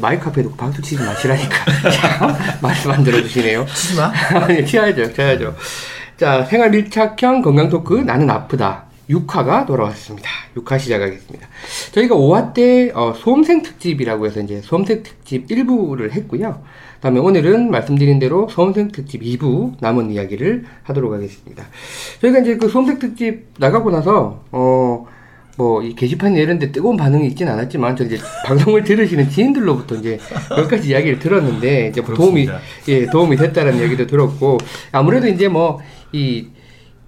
그 마이크 앞에 놓고 박수 치지 마시라니까. 말씀 안 들어주시네요. 치지 마. 아니, 치야죠, 치야죠. 자, 생활 밀착형 건강 토크 나는 아프다. 6화가 돌아왔습니다. 6화 시작하겠습니다. 저희가 5화 때 어, 수험생 특집이라고 해서 이제 수험생 특집 1부를 했고요. 다음에 오늘은 말씀드린 대로 수험생 특집 2부 남은 이야기를 하도록 하겠습니다. 저희가 이제 그 수험생 특집 나가고 나서 어, 뭐, 이 게시판 이런 데 뜨거운 반응이 있진 않았지만, 저 이제 방송을 들으시는 지인들로부터 이제 몇 가지 이야기를 들었는데, 이제 뭐 도움이, 예, 도움이 됐다는 얘기도 들었고, 아무래도 이제 뭐, 이,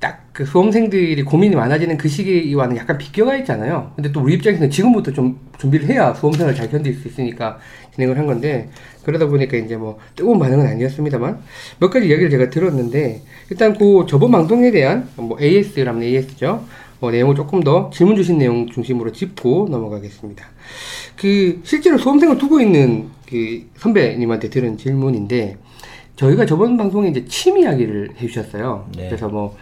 딱그 수험생들이 고민이 많아지는 그 시기와는 약간 비껴가 있잖아요. 근데 또 우리 입장에서는 지금부터 좀 준비를 해야 수험생을 잘 견딜 수 있으니까 진행을 한 건데, 그러다 보니까 이제 뭐, 뜨거운 반응은 아니었습니다만, 몇 가지 이야기를 제가 들었는데, 일단 그 저번 방송에 대한, 뭐, AS라면 AS죠. 어, 내용을 조금 더 질문 주신 내용 중심으로 짚고 넘어가겠습니다. 그 실제로 수험생을 두고 있는 그 선배님한테 들은 질문인데 저희가 저번 방송에 이제 침 이야기를 해주셨어요. 네. 그래서 뭐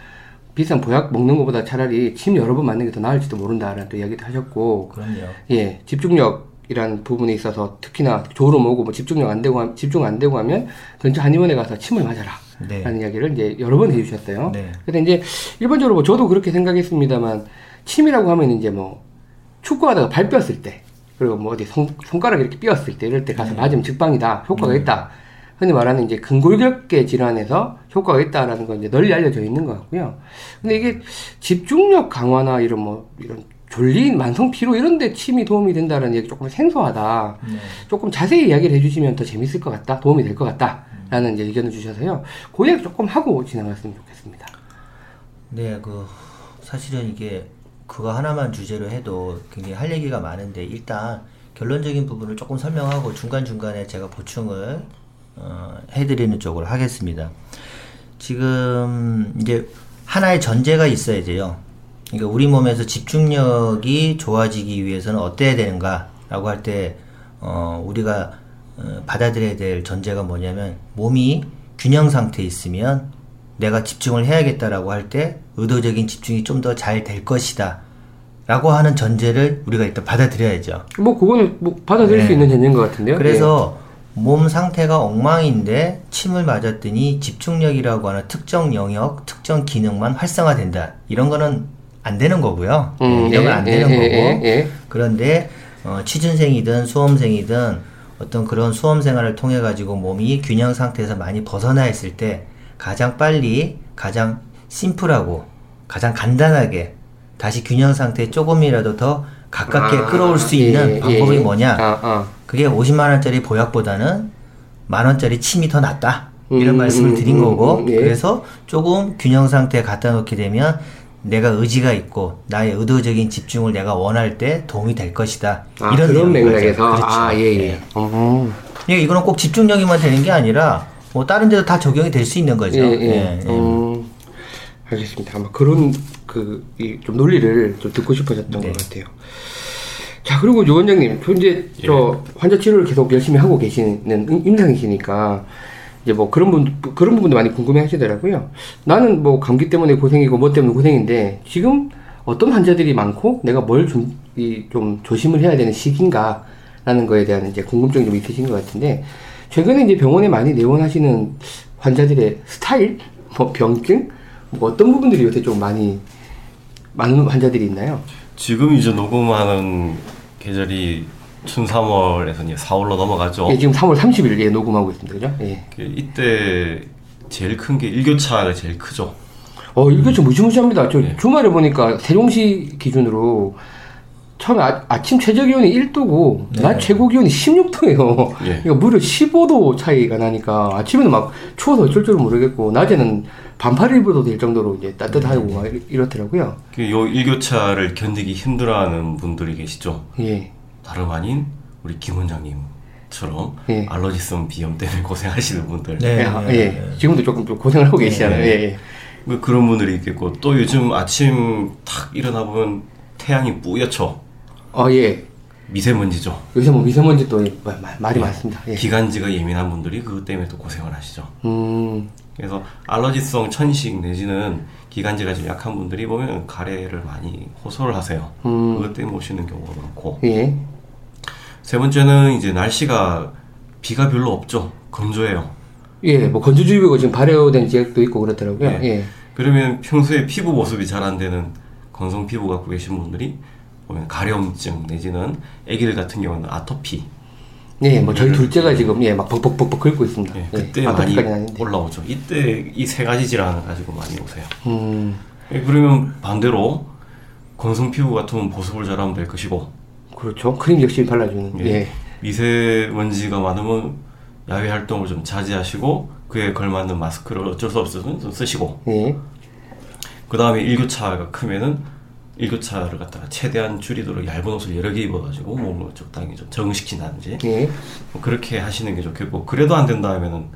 비싼 보약 먹는 것보다 차라리 침 여러 번 맞는 게 더 나을지도 모른다라는 또 이야기도 하셨고 그럼요. 예 집중력 이라는 부분에 있어서 특히나 졸음 오고 뭐 집중력 안 되고 함- 집중 안 되고 하면 근처 한의원에 가서 침을 맞아라. 네. 라는 이야기를 이제 여러 번 해주셨어요. 네. 근데 이제 일반적으로 뭐 저도 그렇게 생각했습니다만 침이라고 하면 이제 뭐 축구하다가 발 뼈었을 때 그리고 뭐 어디 손, 손가락 이렇게 삐었을 때 이럴 때 가서 맞으면 직방이다 효과가 있다 흔히 말하는 이제 근골격계 질환에서 효과가 있다라는 건 이제 널리 알려져 있는 것 같고요. 근데 이게 집중력 강화나 이런 뭐 이런 졸린 만성 피로 이런 데 침이 도움이 된다는 얘기 조금 생소하다. 네. 조금 자세히 이야기를 해주시면 더 재밌을 것 같다. 도움이 될 것 같다. 라는 이제 의견을 주셔서요. 그 이야기 조금 하고 진행했으면 좋겠습니다. 네, 그 사실은 이게 그거 하나만 주제로 해도 굉장히 할 얘기가 많은데 일단 결론적인 부분을 조금 설명하고 중간 중간에 제가 보충을 어, 해드리는 쪽으로 하겠습니다. 지금 이제 하나의 전제가 있어야 돼요. 그러니까 우리 몸에서 집중력이 좋아지기 위해서는 어때야 되는가라고 할 때 어, 우리가 어, 받아들여야 될 전제가 뭐냐면 몸이 균형 상태에 있으면 내가 집중을 해야겠다라고 할 때 의도적인 집중이 좀 더 잘 될 것이다. 라고 하는 전제를 우리가 일단 받아들여야죠. 뭐, 그거는 뭐 받아들일 네. 수 있는 전제인 것 같은데요. 그래서 몸 상태가 엉망인데 침을 맞았더니 집중력이라고 하는 특정 영역, 특정 기능만 활성화된다. 이런 거는 안 되는 거고요. 예. 음, 네, 이런 건안 예, 되는 예, 거고. 예, 예. 그런데 어, 취준생이든 수험생이든 어떤 그런 수험 생활을 통해 가지고 몸이 균형 상태에서 많이 벗어나 있을 때 가장 빨리 가장 심플하고 가장 간단하게 다시 균형 상태에 조금이라도 더 가깝게 아, 끌어올 수 예, 있는 예, 방법이 예. 뭐냐? 아, 아. 그게 50만 원짜리 보약보다는 만 원짜리 침이 더 낫다. 이런 음, 말씀을 음, 드린 음, 거고 음, 예. 그래서 조금 균형 상태에 갖다 놓게 되면 내가 의지가 있고 나의 의도적인 집중을 내가 원할 때 도움이 될 것이다. 아, 이런 그런. 맥락에서. 그렇죠. 아, 예, 예. 어. 예, 이거는 꼭 집중력이만 되는 게 아니라 뭐 다른 데도 다 적용이 될 수 있는 거죠. 예, 예. 예, 예. 음, 알겠습니다. 아마 그런 그, 이, 좀 논리를 좀 듣고 싶어졌던 네. 것 같아요. 자, 그리고 유 원장님, 저 이제 저 환자 치료를 계속 열심히 하고 계시는 임- 임상이시니까 이제 뭐 그런 분, 그런 부분도 많이 궁금해 하시더라고요. 나는 뭐 감기 때문에 고생이고 뭐 때문에 고생인데 지금 어떤 환자들이 많고 내가 뭘 좀, 조심을 해야 되는 시기인가 라는 거에 대한 이제 궁금증이 좀 있으신 것 같은데 최근에 이제 병원에 많이 내원하시는 환자들의 스타일, 뭐 병증, 뭐 어떤 부분들이 요새 좀 많이 많은 환자들이 있나요? 지금 이제 녹음하는 계절이 춘 3월에서 이제 4월로 넘어가죠. 예, 지금 3월 30일에 녹음하고 있습니다. 그죠? 예. 그 이때 제일 큰 게 일교차가 제일 크죠. 어, 좀 무시무시합니다. 저 네. 주말에 보니까 세종시 기준으로 처음에 아, 침 최저 기온이 1도고 네. 낮 최고 기온이 16도예요. 예. 이거 무려 15도 차이가 나니까 아침에는 막 추워서 어쩔 줄을 모르겠고 낮에는 반팔 입어도 될 정도로 이제 따뜻하고 네. 이렇- 이렇더라고요. 그요 일교차를 견디기 힘들어하는 분들이 계시죠. 예. 다름 아닌 우리 김 원장님처럼 예. 알러지성 비염 때문에 고생하시는 분들. 네, 예, 아, 네, 예. 네. 지금도 조금 좀 고생을 하고 계시잖아요. 네. 예, 예. 뭐 그런 분들이 있겠고 또 요즘 아침 탁 일어나 보면 태양이 뿌옇죠. 어, 예. 미세먼지죠. 요새 뭐 미세먼지 또 마- 마- 말이 많습니다. 예. 기관지가 예민한 분들이 그것 때문에 또 고생을 하시죠. 음, 그래서 알러지성 천식 내지는 기관지가 좀 약한 분들이 보면 가래를 많이 호소를 하세요. 음. 그것 때문에 오시는 경우가 많고 예. 세 번째는 이제 날씨가 비가 별로 없죠. 건조해요. 예, 뭐 건조주의보가 지금 발효된 지역도 있고 그렇더라고요. 예. 예. 그러면 평소에 피부 모습이 잘 안 되는 건성 피부 갖고 계신 분들이 보면 가려움증 내지는 아기들 같은 경우는 아토피 예, 뭐 저희 둘째가 지금 예, 막 벅벅벅벅 긁고 있습니다. 예, 예, 그때 많이 아토피까지는 아닌데. 올라오죠. 이때 이 세 가지 질환을 가지고 많이 오세요. 음, 예, 그러면 반대로 건성 피부 같으면 보습을 잘하면 될 것이고 그렇죠. 크림 역시 발라주는. 예, 예. 미세먼지가 많으면 야외 활동을 좀 자제하시고 그에 걸맞는 마스크를 어쩔 수 없으면 좀 쓰시고 예. 그 다음에 일교차가 크면은 일교차를 갖다가 최대한 줄이도록 얇은 옷을 여러 개 입어가지고 몸을 적당히 좀 적응시킨다든지 예. 뭐 그렇게 하시는 게 좋겠고 그래도 안 된다 하면은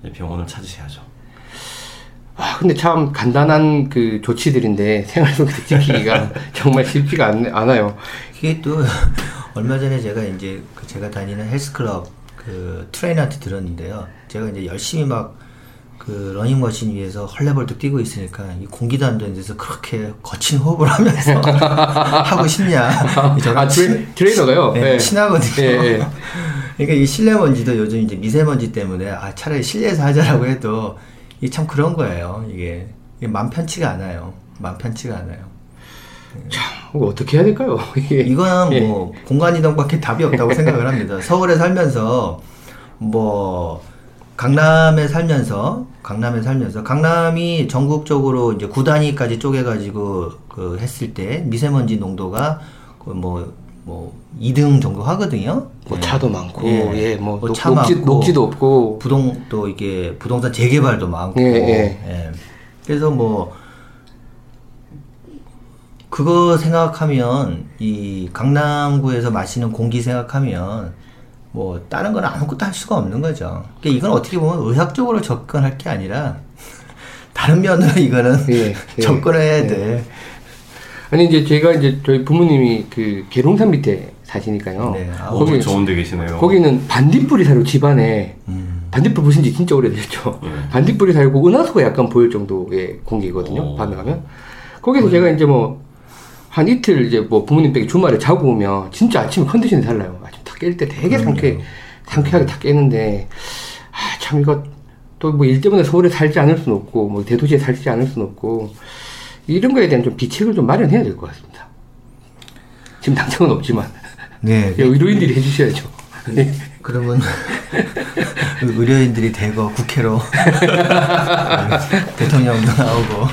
이제 병원을 찾으셔야죠. 아, 근데 참 간단한 그 조치들인데 생활 속에서 지키기가 정말 쉽지가 않, 않아요. 이게 또 얼마 전에 제가 이제 그 제가 다니는 헬스클럽 그 트레이너한테 들었는데요. 제가 이제 열심히 막 그 러닝머신 위에서 헐레벌떡 뛰고 있으니까 이 공기도 안 되는 데서 그렇게 거친 호흡을 하면서 하고 싶냐. 저랑 아, 트레, 트레이너가요? 네, 예. 친하거든요. 예, 예. 그러니까 이 실내 먼지도 요즘 이제 미세먼지 때문에 아 차라리 실내에서 하자라고 해도 이게 참 그런 거예요. 이게, 이게 맘 편치가 않아요. 맘 편치가 않아요. 참, 이거 어떻게 해야 될까요? 이게. 예. 뭐 공간 이동밖에 답이 없다고 생각을 합니다. 서울에 살면서 뭐 강남에 살면서 강남에 살면서 강남이 전국적으로 이제 구 단위까지 쪼개가지고 그 했을 때 미세먼지 농도가 그뭐뭐 2등 정도 하거든요. 뭐 예. 차도 많고, 예. 예, 뭐, 뭐 녹, 차 녹지, 많고, 녹지도 없고, 부동 또 이게 부동산 재개발도 많고 예, 예. 예. 그래서 뭐 그거 생각하면 이 강남구에서 마시는 공기 생각하면 뭐 다른 건 아무것도 할 수가 없는 거죠. 그러니까 이건 어떻게 보면 의학적으로 접근할 게 아니라 다른 면으로 이거는 예, 예. 접근을 해야 예. 돼. 아니, 이제 제가 이제 저희 부모님이 그 계룡산 밑에 사시니까요. 네, 아, 어, 거기, 좋은 데 계시네요. 거기는 반딧불이 살고 집안에 음. 반딧불 보신 지 진짜 오래됐죠. 예. 반딧불이 살고 은하수가 약간 보일 정도의 공기거든요. 오. 밤에 가면. 거기서 제가 이제 뭐, 한 이틀 이제 뭐 부모님 댁에 주말에 자고 오면 진짜 아침에 컨디션이 달라요. 탁 깰 때 되게 상쾌, 상쾌하게 탁 깨는데, 아, 참 이거 또 뭐 일 때문에 서울에 살지 않을 수는 없고, 뭐 대도시에 살지 않을 수는 없고, 이런 거에 대한 좀 비책을 좀 마련해야 될 것 같습니다. 지금 당장은 없지만, 네. 예, 의료인들이 해주셔야죠. 예. 그러면 의료인들이 대거 국회로 대통령도 나오고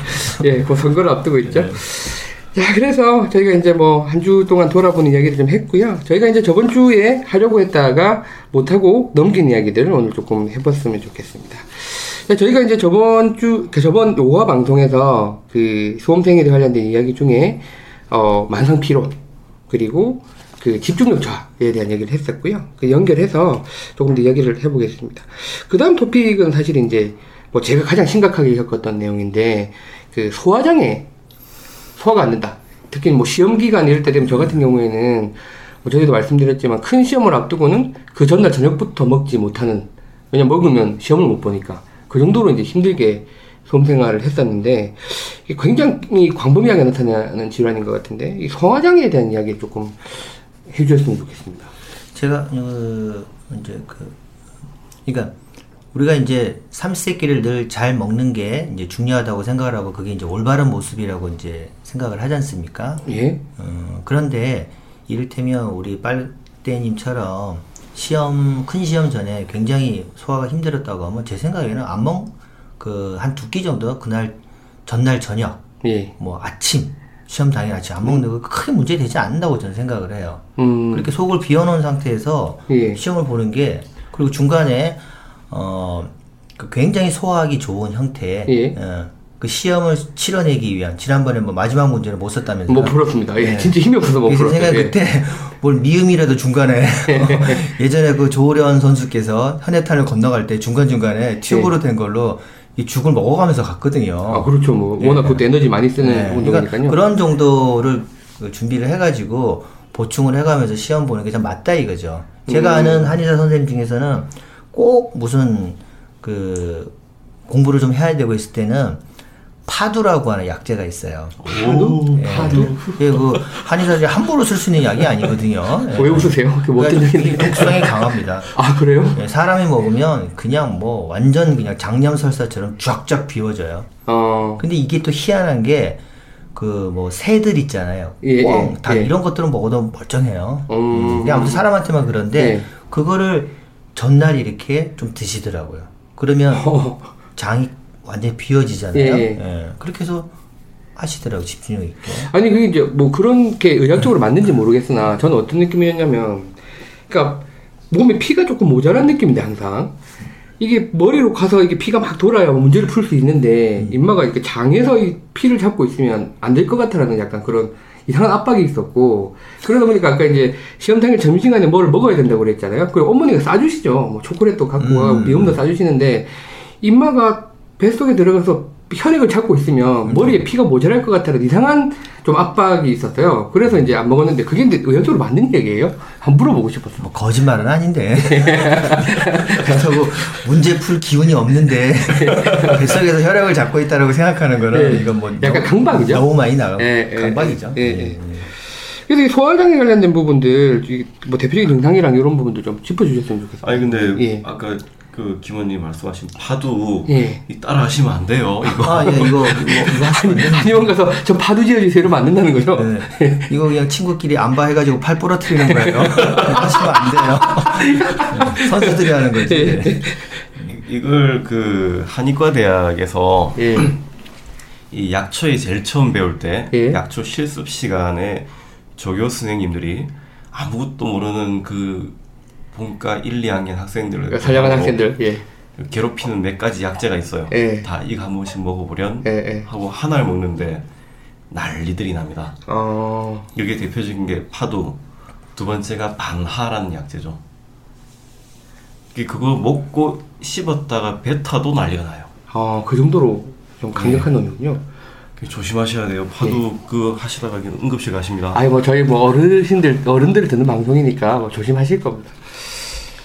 예, 그 선거를 앞두고 있죠. 자, 그래서 저희가 이제 뭐 한 주 동안 돌아보는 이야기를 좀 했고요. 저희가 이제 저번 주에 하려고 했다가 못하고 넘긴 이야기들을 오늘 조금 해봤으면 좋겠습니다. 자, 저희가 이제 저번 주, 그 저번 5화 방송에서 그 수험생에 관련된 이야기 중에, 어, 만성 피로, 그리고 그 집중력 저하에 대한 얘기를 했었고요. 그 연결해서 조금 더 이야기를 해보겠습니다. 그 다음 토픽은 사실 이제 뭐 제가 가장 심각하게 겪었던 내용인데, 그 소화장애 소화가 안 된다. 특히 뭐 시험 기간 이럴 때 되면 저 같은 경우에는 뭐 저희도 말씀드렸지만 큰 시험을 앞두고는 그 전날 저녁부터 먹지 못하는 왜냐 면 먹으면 시험을 못 보니까 그 정도로 이제 힘들게 수험 생활을 했었는데 굉장히 광범위하게 나타나는 질환인 것 같은데 이 소화장애에 대한 이야기 조금 해주셨으면 좋겠습니다. 제가 그 이제 그 그러니까 우리가 이제 삼시세끼를 늘 잘 먹는 게 이제 중요하다고 생각을 하고 그게 이제 올바른 모습이라고 이제 생각을 하지 않습니까? 예, 어, 그런데 이를테면 우리 빨대님처럼 시험 큰 시험 전에 굉장히 소화가 힘들었다고 하면 제 생각에는 안 먹 그 한 두 끼 정도 그날 전날 저녁 예, 뭐 아침 시험 당일 아침 안 먹는 거 크게 문제 되지 않는다고 저는 생각을 해요. 음, 그렇게 속을 비워놓은 상태에서 예. 시험을 보는 게 그리고 중간에 어, 그 굉장히 소화하기 좋은 형태의 예. 어, 그 시험을 치러내기 위한 지난번에 뭐 마지막 문제를 못 썼다면서요? 못 풀었습니다. 예, 네. 진짜 힘이 없어서 못 풀었어요. 제가 예. 그때 뭘 미음이라도 중간에 예전에 그 조련 선수께서 현해탄을 건너갈 때 중간 중간에 튜브로 된 걸로 이 죽을 먹어가면서 갔거든요. 아 그렇죠. 뭐 예. 워낙 그때 에너지 많이 쓰는 네, 운동이니까요. 그러니까 그런 정도를 그 준비를 해가지고 보충을 해가면서 시험 보는 게 참 맞다 이거죠. 제가 음. 아는 한의사 선생님 중에서는 꼭 무슨 그 공부를 좀 해야 되고 있을 때는 파두라고 하는 약재가 있어요. 파도? 예. 파도? 예, 그 한의사들이 함부로 쓸 수 있는 약이 아니거든요. 예. 왜 웃으세요? 그러니까 얘기인데? 이 독성이 강합니다. 아 그래요? 예, 사람이 먹으면 그냥 뭐 완전 그냥 장염설사처럼 쫙쫙 비워져요. 어. 근데 이게 또 희한한 게 그 뭐 새들 있잖아요. 예, 꿩, 예, 닭 예. 이런 것들은 먹어도 멀쩡해요. 음. 음, 근데 아무튼 사람한테만 그런데 예. 그거를 전날 이렇게 좀 드시더라고요. 그러면 어. 장이 완전히 비워지잖아요. 예, 예. 예. 그렇게 해서 하시더라고요. 집중력 있게. 아니 그게 이제 뭐 그런 게 의학적으로 맞는지 모르겠으나 저는 어떤 느낌이었냐면 그러니까 몸에 피가 조금 모자란 느낌인데 항상 이게 머리로 가서 이게 피가 막 돌아야 문제를 풀 수 있는데 인마가 이렇게 장에서 이 피를 잡고 있으면 안 될 것 같다라는 약간 그런 이상한 압박이 있었고 그러다 보니까 아까 이제 시험 당일 점심시간에 뭐를 먹어야 된다고 그랬잖아요. 그리고 어머니가 싸주시죠. 뭐 초콜릿도 갖고 와고 음. 미음도 싸주시는데 인마가 뱃속에 들어가서 혈액을 잡고 있으면 머리에 피가 모자랄 것 같다는 이상한 좀 압박이 있었어요. 그래서 이제 안 먹었는데 그게 근데 의학적으로 맞는 얘기예요? 한번 물어보고 싶었어. 뭐 거짓말은 아닌데. 그렇다고 문제 풀 기운이 없는데 뱃속에서 혈액을 잡고 있다라고 생각하는 거는 예. 이건 뭐 약간 너무- 강박이죠? 너무 많이 나가 예, 예, 강박이죠. 예, 예. 그래서 이 소화장애 관련된 부분들, 이뭐 대표적인 증상이랑 이런 부분들 좀 짚어주셨으면 좋겠어요. 아니 근데 예. 아까 그 김원님 말씀하신 파도 예. 이 따라하시면 안 돼요. 이거 아, 예, 이거. 한의원 가서 저 파도 지어주세요 이러면 안 된다는 거죠? 네. 이거 그냥 친구끼리 안바 해가지고 팔 부러뜨리는 거예요. 하시면 안 돼요. 네, 선수들이 하는 거지. 예. 이걸 그 한의과 대학에서 예. 이 약초에 제일 처음 배울 때 예. 약초 실습 시간에 조교 선생님들이 아무것도 모르는 그 본과 1, 2학년 학생들을 그러니까 선량한 하고 학생들, 예. 괴롭히는 몇 가지 약재가 있어요. 예. 다 이거 한 번씩 먹어보련 예, 예. 하고 하나를 먹는데 난리들이 납니다. 어, 여기에 대표적인 게 파도, 두 번째가 반하라는 약재죠. 이게 그거 먹고 씹었다가 뱉어도 난리가 나요. 어, 그 정도로 좀 강력한 놈이군요. 그게 조심하셔야 돼요. 파도 그 하시다가 응급실 가십니다. 아이, 뭐, 저희 뭐 어르신들, 어른들 듣는 방송이니까 뭐 조심하실 겁니다.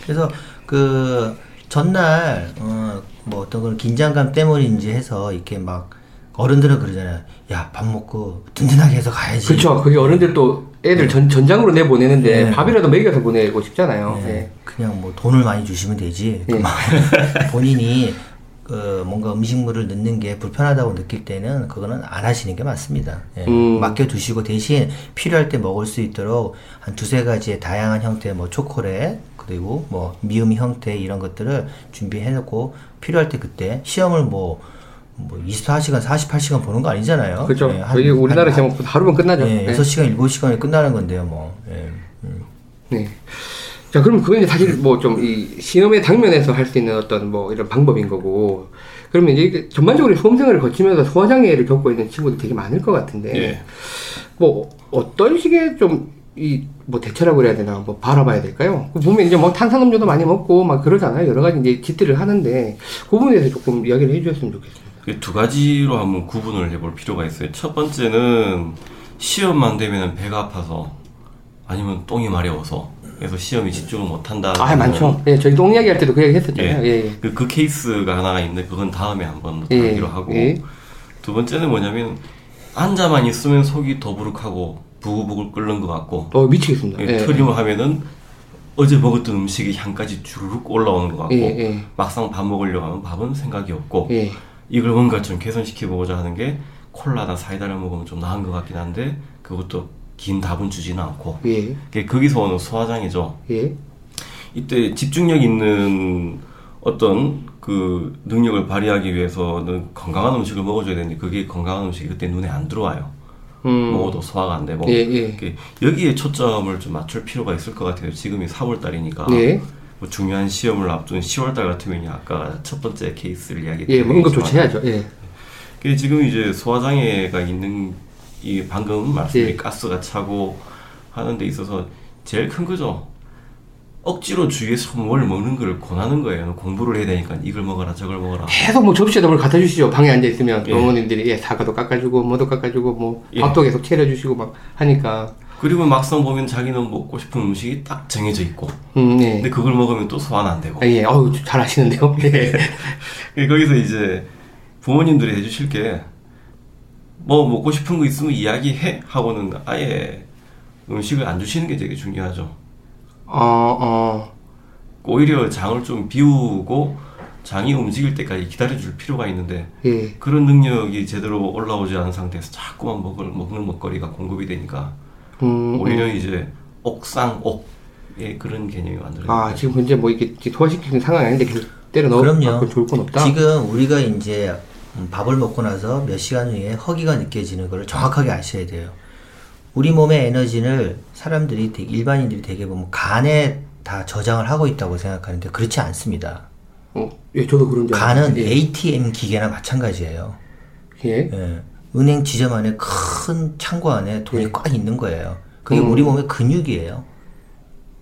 그래서 그 전날 어, 뭐 어떤 그런 긴장감 때문인지 해서 이렇게 막 어른들은 그러잖아요. 야 밥 먹고 든든하게 해서 가야지. 그렇죠. 그게 어른들 또 애들 전, 전장으로 내보내는데 네. 밥이라도 먹여서 보내고 싶잖아요. 예, 예. 그냥 뭐 돈을 많이 주시면 되지. 그 예. 막 본인이 그 뭔가 음식물을 넣는 게 불편하다고 느낄 때는 그거는 안 하시는 게 맞습니다. 예. 음. 맡겨두시고 대신 필요할 때 먹을 수 있도록 한 두세 가지의 다양한 형태의 뭐 초콜릿 그리고 뭐 미음 형태 이런 것들을 준비해 놓고 필요할 때 그때 시험을 뭐, 뭐 24시간, 48시간 보는 거 아니잖아요. 그렇죠. 예, 한- 우리나라 한- 시험 하루면 끝나죠. 예, 예. 6시간, 7시간에 끝나는 건데요, 뭐. 예. 음. 네. 자, 그럼 그건 이제 사실 뭐 좀 이 시험의 당면에서 할 수 있는 어떤 뭐 이런 방법인 거고. 그러면 이제 전반적으로 수험생활을 거치면서 소화장애를 겪고 있는 친구들 되게 많을 것 같은데. 예. 뭐 어떤 식의 좀 이 뭐 대처라고 그래야 되나 뭐 바라봐야 될까요? 그 보면 이제 뭐 탄산음료도 많이 먹고 막 그러잖아요. 여러 가지 이제 짓들을 하는데 그 부분에 대해서 조금 이야기를 해주셨으면 좋겠습니다. 그두 가지로 한번 구분을 해볼 필요가 있어요. 첫 번째는 시험만 되면 배가 아파서 아니면 똥이 마려워서 그래서 시험에 집중을 못한다. 아 많죠. 예, 저희 똥 이야기 할 때도 그 얘기 했었잖아요. 예, 예. 그, 그 케이스가 하나가 있는데 그건 다음에 한번 예, 다루기로 하고 예. 두 번째는 뭐냐면 앉아만 있으면 속이 더부룩하고 부글부글 끓는 것 같고 어 미치겠습니다. 예, 예, 트림을 하면은 어제 먹었던 음식이 향까지 주르륵 올라오는 것 같고 예, 예. 막상 밥 먹으려고 하면 밥은 생각이 없고 예. 이걸 뭔가 좀 개선시켜보고자 하는 게 콜라나 사이다를 먹으면 좀 나은 것 같긴 한데 그것도 긴 답은 주지는 않고 예. 그게 거기서 오는 소화장애죠 예. 이때 집중력 있는 어떤 그 능력을 발휘하기 위해서는 건강한 음식을 먹어줘야 되는데 그게 건강한 음식이 그때 눈에 안 들어와요 음. 먹어도 소화가 안 되고 예, 예. 여기에 초점을 좀 맞출 필요가 있을 것 같아요 지금이 4월 달이니까 네. 뭐 중요한 시험을 앞둔 10월 달 같으면 아까 첫 번째 케이스를 예, 이야기했던 뭐 응급 조치해야죠. 예. 그 지금 이제 소화장애가 있는 이 방금 말씀드린 예. 가스가 차고 하는 데 있어서 제일 큰 거죠. 억지로 주위에서 뭘 먹는 걸 권하는 거예요. 공부를 해야 되니까 이걸 먹어라 저걸 먹어라. 계속 뭐 접시에다 뭘 갖다 주시죠. 방에 앉아 있으면 예. 어머님들이 예, 사과도 깎아주고 뭐도 깎아주고 뭐 예. 밥도 계속 차려주시고 막 하니까 그리고 막상 보면 자기는 먹고 싶은 음식이 딱 정해져 있고 음, 네. 근데 그걸 먹으면 또 소화는 안 되고 아, 예, 어우 잘 하시는데요. 예. 그 거기서 이제 부모님들이 해주실 게 뭐 먹고 싶은 거 있으면 이야기해 하고는 아예 음식을 안 주시는 게 되게 중요하죠. 어, 어. 오히려 장을 좀 비우고 장이 움직일 때까지 기다려줄 필요가 있는데 예. 그런 능력이 제대로 올라오지 않은 상태에서 자꾸만 먹을, 먹는 먹거리가 공급이 되니까 음, 오히려 이제 옥상옥의 그런 개념이 만들어요. 아, 지금 현재 뭐 이게 소화시키는 상황이 아닌데 계속 때려. 갖고 좋을 건 없다. 지금 우리가 이제 음, 밥을 먹고 나서 몇 시간 후에 허기가 느껴지는 것을 정확하게 아셔야 돼요. 우리 몸의 에너지를 사람들이 되게- 일반인들이 되게 보면 간에 다 저장을 하고 있다고 생각하는데 그렇지 않습니다. 어, 예, 저도 그런 줄 간은. 예. ATM 기계나 마찬가지예요. 예. 예. 은행 지점 안에 큰 창고 안에 돈이 예. 꽉 있는 거예요. 그게 음. 우리 몸의 근육이에요.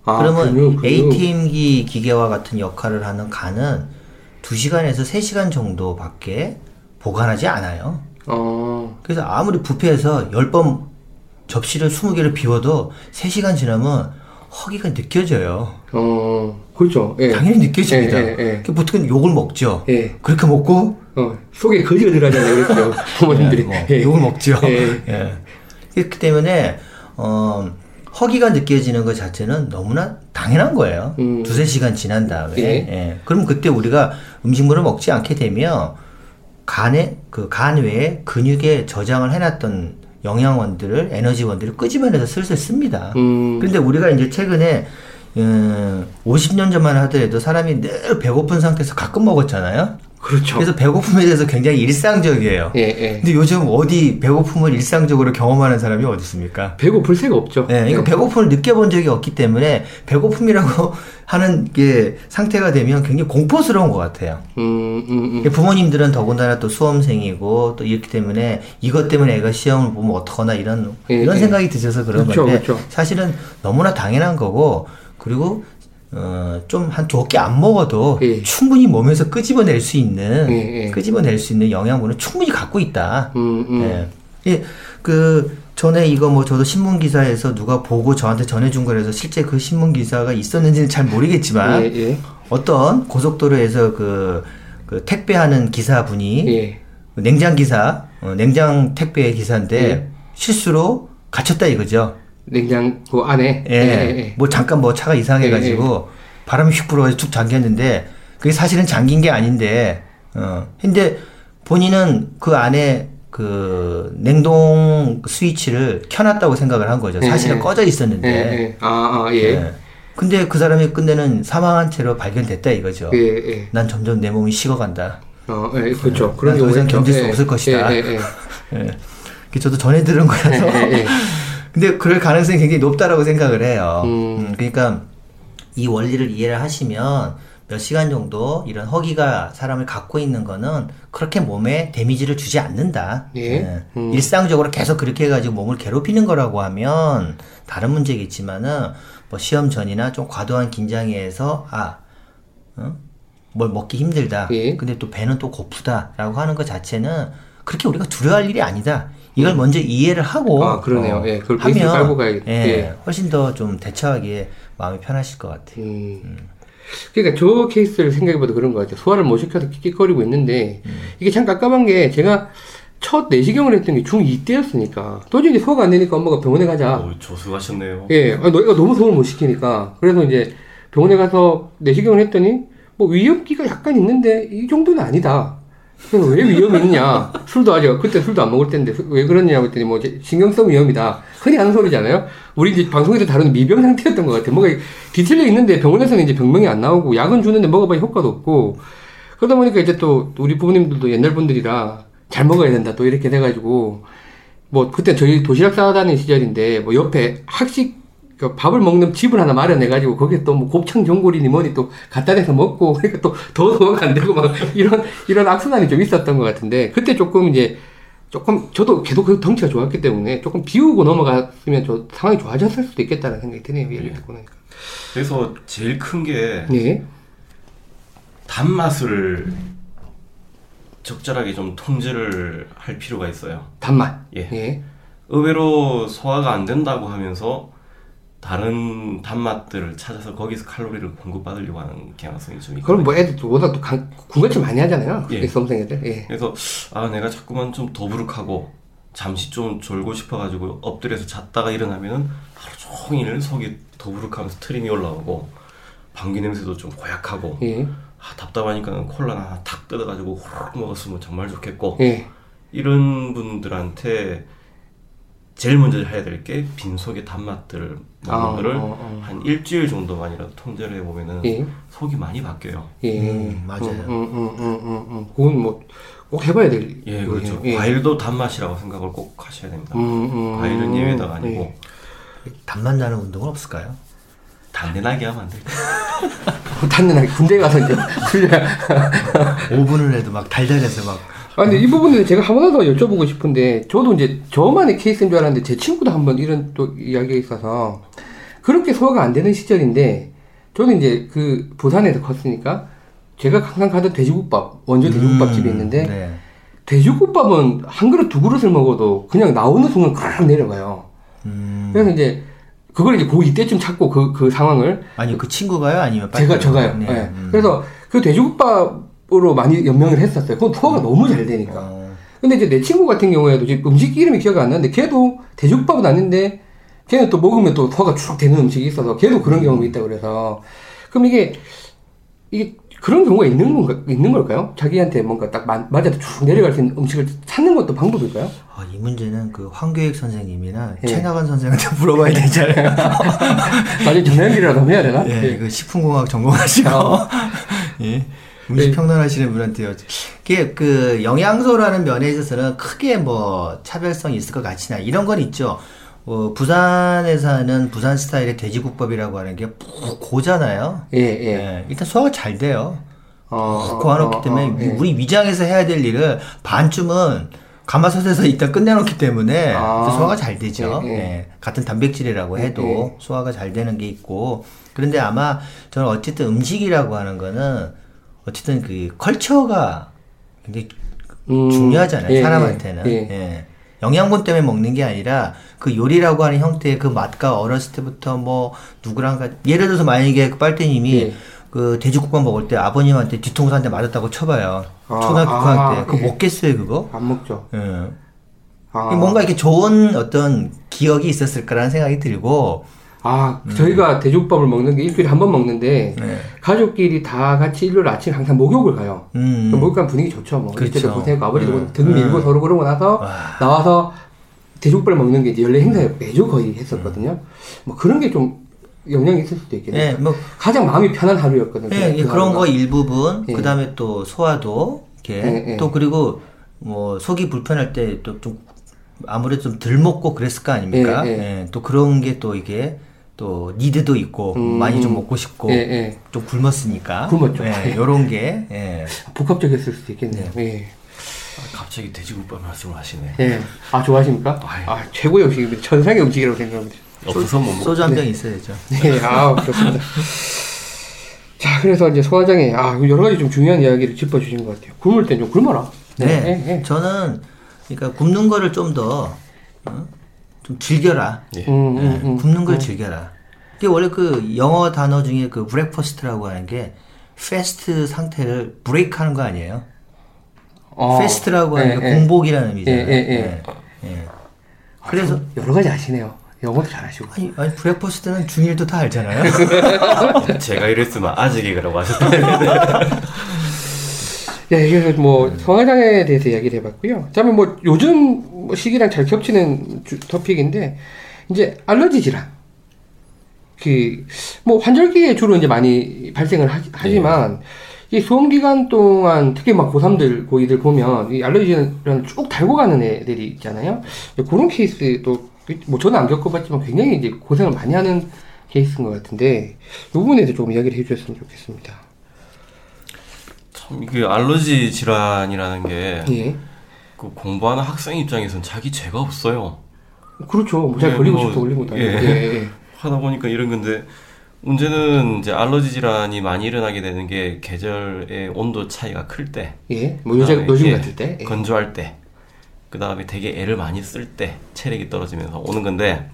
아, 그러면 근육, 근육. ATM기 기계와 같은 역할을 하는 간은 2시간에서 3시간 정도밖에 보관하지 않아요. 어, 그래서 아무리 부페에서 10번 접시를 20개를 비워도 3시간 지나면 허기가 느껴져요. 어, 그렇죠. 예. 당연히 느껴집니다. 예, 예, 예. 그 보통 욕을 먹죠. 예. 그렇게 먹고 어, 속에 거지가 들어가잖아요. 그랬죠. 부모님들이. 뭐 예. 욕을 먹죠. 예. 예. 그렇기 때문에 어, 허기가 느껴지는 것 자체는 너무나 당연한 거예요. 음. 두세 시간 지난 다음에. 예. 예. 그럼 그때 우리가 음식물을 먹지 않게 되면 간에 그 간 외에 근육에 저장을 해놨던 영양원들을 에너지원들을 끄집어내서 슬슬 씁니다. 음, 근데 우리가 이제 최근에 음, 50년 전만 하더라도 사람이 늘 배고픈 상태에서 가끔 먹었잖아요. 그렇죠. 그래서 배고픔에 대해서 굉장히 일상적이에요. 예, 예. 근데 요즘 어디 배고픔을 일상적으로 경험하는 사람이 어디 있습니까? 배고플 새가 없죠. 네, 그러니까 배고픔을 느껴본 적이 없기 때문에 배고픔이라고 하는 게 상태가 되면 굉장히 공포스러운 것 같아요. 음, 음, 음. 부모님들은 더군다나 또 수험생이고 또 이렇기 때문에 이것 때문에 애가 시험을 보면 어떡하나 이런 예, 이런 예. 생각이 드셔서 그런 그렇죠, 건데 그렇죠. 사실은 너무나 당연한 거고 그리고 어, 좀 한두끼안 먹어도 예. 충분히 몸에서 끄집어낼 수 있는 예, 예. 끄집어낼 수 있는 영양분은 충분히 갖고 있다. 음, 음. 예. 예, 그 전에 이거 뭐 저도 신문 기사에서 누가 보고 저한테 전해준 거라서 실제 그 신문 기사가 있었는지는 잘 모르겠지만 예, 예. 어떤 고속도로에서 그, 그 택배하는 기사분이 예. 냉장 기사, 어, 냉장 택배 기사인데 예. 실수로 갇혔다 이거죠. 냉장고 안에. 예. 예. 뭐 잠깐 뭐 차가 이상해 가지고 바람이 휙 불어서 툭 잠겼는데 그게 사실은 잠긴 게 아닌데 어 근데 본인은 그 안에 그 냉동 스위치를 켜놨다고 생각을 한 거죠. 사실은 예, 예. 꺼져 예, 있었는데. 예. 아, 아, 예. 예. 근데 그 사람이 끝내는 사망한 채로 발견됐다 이거죠. 예, 예. 난 점점 내 몸이 식어간다. 어, 예, 그렇죠. 난 그런 더 이상. 견딜 수 예, 없을 것이다. 예, 예, 예. 예. 저도 전해 들은 거라서. 예, 예, 예. 근데 그럴 가능성이 굉장히 높다라고 생각을 해요. 음. 음, 그러니까 이 원리를 이해를 하시면 몇 시간 정도 이런 허기가 사람을 갖고 있는 거는 그렇게 몸에 데미지를 주지 않는다. 예. 음. 일상적으로 계속 그렇게 해가지고 몸을 괴롭히는 거라고 하면 다른 문제겠지만은 뭐 시험 전이나 좀 과도한 긴장에 의해서 아, 어? 뭘 먹기 힘들다. 예. 근데 또 배는 또 고프다라고 하는 것 자체는 그렇게 우리가 두려워할 일이 아니다. 이걸 먼저 이해를 하고 아, 그러네요. 예, 그걸 베이스를 깔고 가야겠- 예, 예. 훨씬 더 좀 대처하기에 마음이 편하실 것 같아요. 음. 그러니까 저 케이스를 생각해봐도 그런 것 같아요. 소화를 못 시켜서 끽끽거리고 있는데 이게 참 깝깝한 게 제가 첫 내시경을 했던 게 중2 때였으니까 도저히 이제 소화가 안 되니까 엄마가 병원에 가자. 오, 조수하셨네요. 예, 아, 너희가 너무 소화를 못 시키니까 그래서 이제 병원에 가서 내시경을 했더니 뭐 위험기가 약간 있는데 이 정도는 아니다. 그래서 왜 위험이 있냐? 술도 아직 그때 술도 안 먹을 때인데 왜 그러냐고 했더니 뭐 신경성 위험이다. 흔히 하는 소리잖아요. 우리 이제 방송에서 다루는 미병 상태였던 것 같아요. 뭔가 뒤틀려 있는데 병원에서는 이제 병명이 안 나오고 약은 주는데 먹어봐야 효과도 없고 그러다 보니까 이제 또 우리 부모님들도 옛날 분들이라 잘 먹어야 된다 또 이렇게 돼가지고 뭐 그때 저희 도시락 싸다니는 시절인데 뭐 옆에 학식 그 밥을 먹는 집을 하나 마련해가지고 거기에 또 뭐 곱창 전골이니 뭐니 또 갖다 대서 먹고 그러니까 또더 소화가 안 되고 막 이런 이런 악순환이 좀 있었던 것 같은데 그때 조금 이제 조금 저도 계속 그 덩치가 좋았기 때문에 조금 비우고 넘어갔으면 저 상황이 좋아졌을 수도 있겠다는 생각이 드네요 얘기 듣고 나니까 그래서 제일 큰게 네 단맛을 적절하게 좀 통제를 할 필요가 있어요. 단맛 예. 예. 의외로 소화가 안 된다고 하면서 다른 단맛들을 찾아서 거기서 칼로리를 공급받으려고 하는 경향성이 좀 있고 그럼 뭐 애들 워낙 또 간- 군것질 많이 하잖아요 예. 수험생 애들 예. 그래서 아 내가 자꾸만 좀 더부룩하고 잠시 좀 졸고 싶어가지고 엎드려서 잤다가 일어나면은 하루 종일 속이 더부룩하면서 트림이 올라오고 방귀 냄새도 좀 고약하고 예. 아, 답답하니까 콜라 하나 탁 뜯어가지고 호로록 먹었으면 정말 좋겠고 예. 이런 분들한테 제일 먼저 해야 될 게 빈속의 단맛들을 먹는 아, 거를 어, 어. 한 일주일 정도만이라도 통제를 해보면은 예. 속이 많이 바뀌어요. 예. 음, 맞아요. 음, 음, 음, 음, 음. 그건 뭐 꼭 해봐야 될. 예, 그렇죠. 예. 과일도 단맛이라고 생각을 꼭 하셔야 됩니다. 음, 음, 과일은 예외가 아니고 예. 단맛 나는 운동은 없을까요? 단단하게 하면 안 돼요. 단단하게 군대 가서 이제 훈련. 5분을 해도 막 달달해서 막 아, 근데 이 부분은 제가 하나 더 여쭤보고 싶은데, 저도 이제 저만의 케이스인 줄 알았는데, 제 친구도 한번 이런 또 이야기가 있어서, 그렇게 소화가 안 되는 시절인데, 저는 이제 그 부산에서 컸으니까, 제가 항상 가던 돼지국밥, 원조 돼지국밥 집이 음, 있는데, 네. 돼지국밥은 한 그릇 두 그릇을 먹어도 그냥 나오는 순간 그락 내려가요. 음. 그래서 이제 그걸 이제 고 이때쯤 찾고 그, 그 상황을. 아니, 그 친구가요? 아니면 제가, 저가요. 네. 네. 음. 그래서 그 돼지국밥 으로 많이 연명을 했었어요. 그건 소화가 너무 잘 되니까. 어, 근데 이제 내 친구 같은 경우에도 지금 음식 이름이 기억이 안 나는데 걔도 돼지국밥은 아닌데 걔는 또 먹으면 또 소화가 쭉 되는 음식이 있어서 걔도 그런 경험이 있다 그래서 그럼 이게 이게 그런 경우가 있는 건가 있는 걸까요? 자기한테 뭔가 딱 마- 맞아도 쭉 내려갈 수 있는 음식을 찾는 것도 방법일까요? 아, 이 문제는 그 황교익 선생님이나 예. 최나간 선생한테 물어봐야 되잖아요. 나중에 전화연결이라도 해야 되나? 예, 예. 그 식품공학 전공하시고 예. 음식 네. 평론하시는 분한테요. 이게 그 영양소라는 면에 있어서는 크게 뭐 차별성이 있을 것 같지나 이런 건 있죠. 어, 부산에서는 부산 스타일의 돼지국밥이라고 하는 게 푹 고잖아요. 예, 예. 예, 일단 소화가 잘 돼요. 어, 고아놓기 어, 때문에 어, 예. 우리 위장에서 해야 될 일을 반쯤은 가마솥에서 일단 끝내놓기 때문에 아. 그 소화가 잘 되죠. 예, 예. 예, 같은 단백질이라고 해도 예, 소화가 잘 되는 게 있고 그런데 아마 저는 어쨌든 음식이라고 하는 거는 어쨌든 그 컬처가 굉장히 음, 중요하잖아요 예, 사람한테는 예, 예. 예. 영양분 때문에 먹는 게 아니라 그 요리라고 하는 형태의 그 맛과 어렸을 때부터 뭐 누구랑 가 예를 들어서 만약에 그 빨대님이 예. 그 돼지국밥 먹을 때 아버님한테 뒤통수 한 대 맞았다고 쳐봐요 아, 초등학교 아, 6학년 때 그거 예. 먹겠어요 그거 안 먹죠. 예. 아, 뭔가 이렇게 좋은 어떤 기억이 있었을 거라는 생각이 들고 아, 저희가 돼지국밥을 먹는 게 일주일에 한 번 먹는데 음. 네. 가족끼리 다 같이 일요일 아침 항상 목욕을 가요. 음. 그 목욕하면 분위기 좋죠. 뭐 그렇죠. 이때도 고생했고 아버지도 음. 등 밀고 음. 서로 그러고 나서 와. 나와서 돼지국밥을 먹는 게 이제 연례 행사에 매주 거의 했었거든요. 뭐 그런 게 좀 영향이 있을 수도 있겠네요. 예, 뭐 가장 마음이 편한 하루였거든요. 예, 예, 그 그런 하루가. 거 일부분 예. 그다음에 또 소화도 이렇게 예, 예. 또 그리고 뭐 속이 불편할 때 또 좀 아무래도 좀 덜 먹고 그랬을 거 아닙니까? 예, 예, 예. 또 그런 게 또 이게 또 니드도 있고 음. 많이 좀 먹고 싶고 예, 예. 좀 굶었으니까 굶었죠. 예, 요런 게 예. 복합적이었을 수도 있겠네요. 예. 아, 갑자기 돼지국밥 말씀을 하시네. 예. 아 좋아하십니까? 아이. 아 최고의 음식입니다. 천상의 음식이라고 생각합니다. 없어서 못 먹. 소주 한병 있어야죠. 네, 아, 그렇습니다. 자, 그래서 이제 소화장애, 아, 여러 가지 좀 중요한 이야기를 짚어주신 것 같아요. 굶을 땐 좀 굶어라. 네, 예, 예. 저는 그러니까 굶는 거를 좀더 어? 좀 즐겨라. 예. 음, 예, 음, 음. 굶는 걸 즐겨라. 이게 원래 그 영어 단어 중에 그 breakfast라고 하는 게 fast 상태를 브레이크 하는 거 아니에요? 어, fast라고 하는 예, 게 예. 공복이라는 의미잖아요. 예, 예, 예. 아, 그래서 참 여러 가지 아시네요. 영어도 잘하시고. 아니, 아니 breakfast는 중일도 다 알잖아요. 제가 이랬으면 아직이라고 하셨다. 예, 그래서 뭐 소화장애에 대해서 이야기를 해봤고요. 그다음에 뭐 요즘 뭐 시기랑 잘 겹치는 주- 토픽인데 이제 알러지 질환. 그 뭐 환절기에 주로 이제 많이 발생을 하, 지만이 수험 기간 동안 특히 막 고3들 고2들 보면 이 알러지 질환을 쭉 달고 가는 애들이 있잖아요. 그런 케이스도 뭐 저는 안 겪어봤지만 굉장히 이제 고생을 많이 하는 케이스인 것 같은데 이 부분에 대해서 조금 이야기를 해주셨으면 좋겠습니다. 참 이게 알러지 질환이라는 게 예. 그 공부하는 학생 입장에선 자기 죄가 없어요. 그렇죠. 뭐 잘 예, 걸리고 뭐, 싶어 것도 아니고. 예. 예, 예. 하다 보니까 이런 건데 문제는 이제 알러지 질환이 많이 일어나게 되는 게 계절의 온도 차이가 클 때, 예. 뭐 요즘 요즘 예, 같을 때. 예. 건조할 때, 그 다음에 되게 애를 많이 쓸 때 체력이 떨어지면서 오는 건데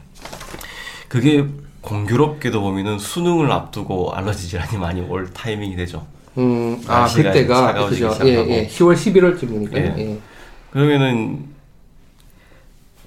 그게 공교롭게도 보면은 수능을 앞두고 알러지 질환이 많이 올 타이밍이 되죠. 음, 아 그때가 그죠. 예. 예. 10월 11월쯤이니까. 예. 예. 그러면은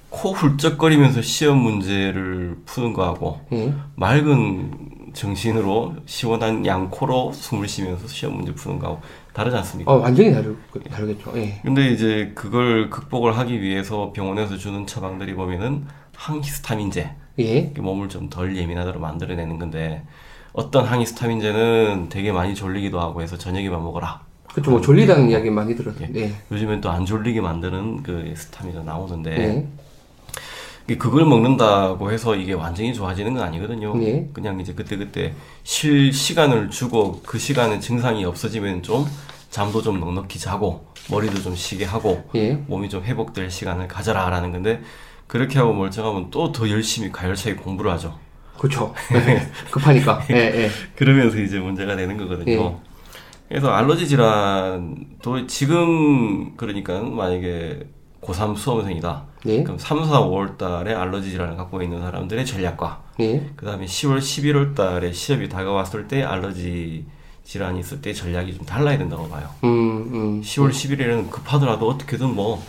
코 훌쩍거리면서 시험 문제를 푸는 거하고 예. 맑은 정신으로 시원한 양코로 숨을 쉬면서 시험 문제 푸는 거하고 다르지 않습니까? 어, 완전히 다르, 다르겠죠. 예. 근데 이제 그걸 극복을 하기 위해서 병원에서 주는 처방들이 보면은 항히스타민제 예. 몸을 좀 덜 예민하도록 만들어내는 건데 어떤 항히스타민제는 되게 많이 졸리기도 하고 해서 저녁에만 먹어라. 그쵸, 뭐, 졸리다는 이야기 많이 들었어요. 예. 요즘엔 또 안 졸리게 만드는 그 스타민이 나오는데 예. 이게 그걸 먹는다고 해서 이게 완전히 좋아지는 건 아니거든요. 예. 그냥 이제 그때그때 쉴 시간을 주고 그 시간에 증상이 없어지면 좀 잠도 좀 넉넉히 자고 머리도 좀 쉬게 하고 예. 몸이 좀 회복될 시간을 가져라라는 건데 그렇게 하고 멀쩡하면 또 더 열심히 가열차게 공부를 하죠. 그쵸. 예. 급하니까. 예, 예. 그러면서 이제 문제가 되는 거거든요. 예. 그래서 알러지 질환도 지금 그러니까 만약에 고3 수험생이다. 예. 그럼 3, 4, 5월 달에 알러지 질환을 갖고 있는 사람들의 전략과 예. 그 다음에 10월, 11월 달에 시험이 다가왔을 때 알러지 질환이 있을 때 전략이 좀 달라야 된다고 봐요. 음, 음. 10월, 11일에는 급하더라도 어떻게든 뭐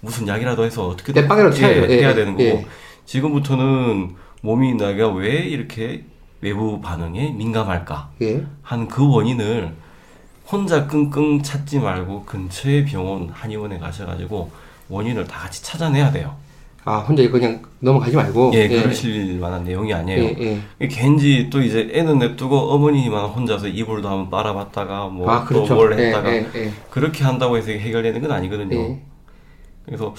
무슨 약이라도 해서 어떻게든 쳐야죠. 예, 예, 해야 예, 되는 거고 예. 지금부터는 몸이 내가 왜 이렇게 외부 반응에 민감할까 예. 하는 그 원인을 혼자 끙끙 찾지 말고 근처의 병원 한의원에 가셔가지고 원인을 다 같이 찾아내야 돼요. 아, 혼자 이거 그냥 넘어가지 말고. 예, 그러실 만한 내용이 아니에요. 예, 예. 걘지 또 이제 애는 냅두고 어머니만 혼자서 이불도 한번 빨아봤다가 뭐 아, 또 그렇죠. 뭘 예, 했다가 예, 예. 그렇게 한다고 해서 해결되는 건 아니거든요. 예. 그래서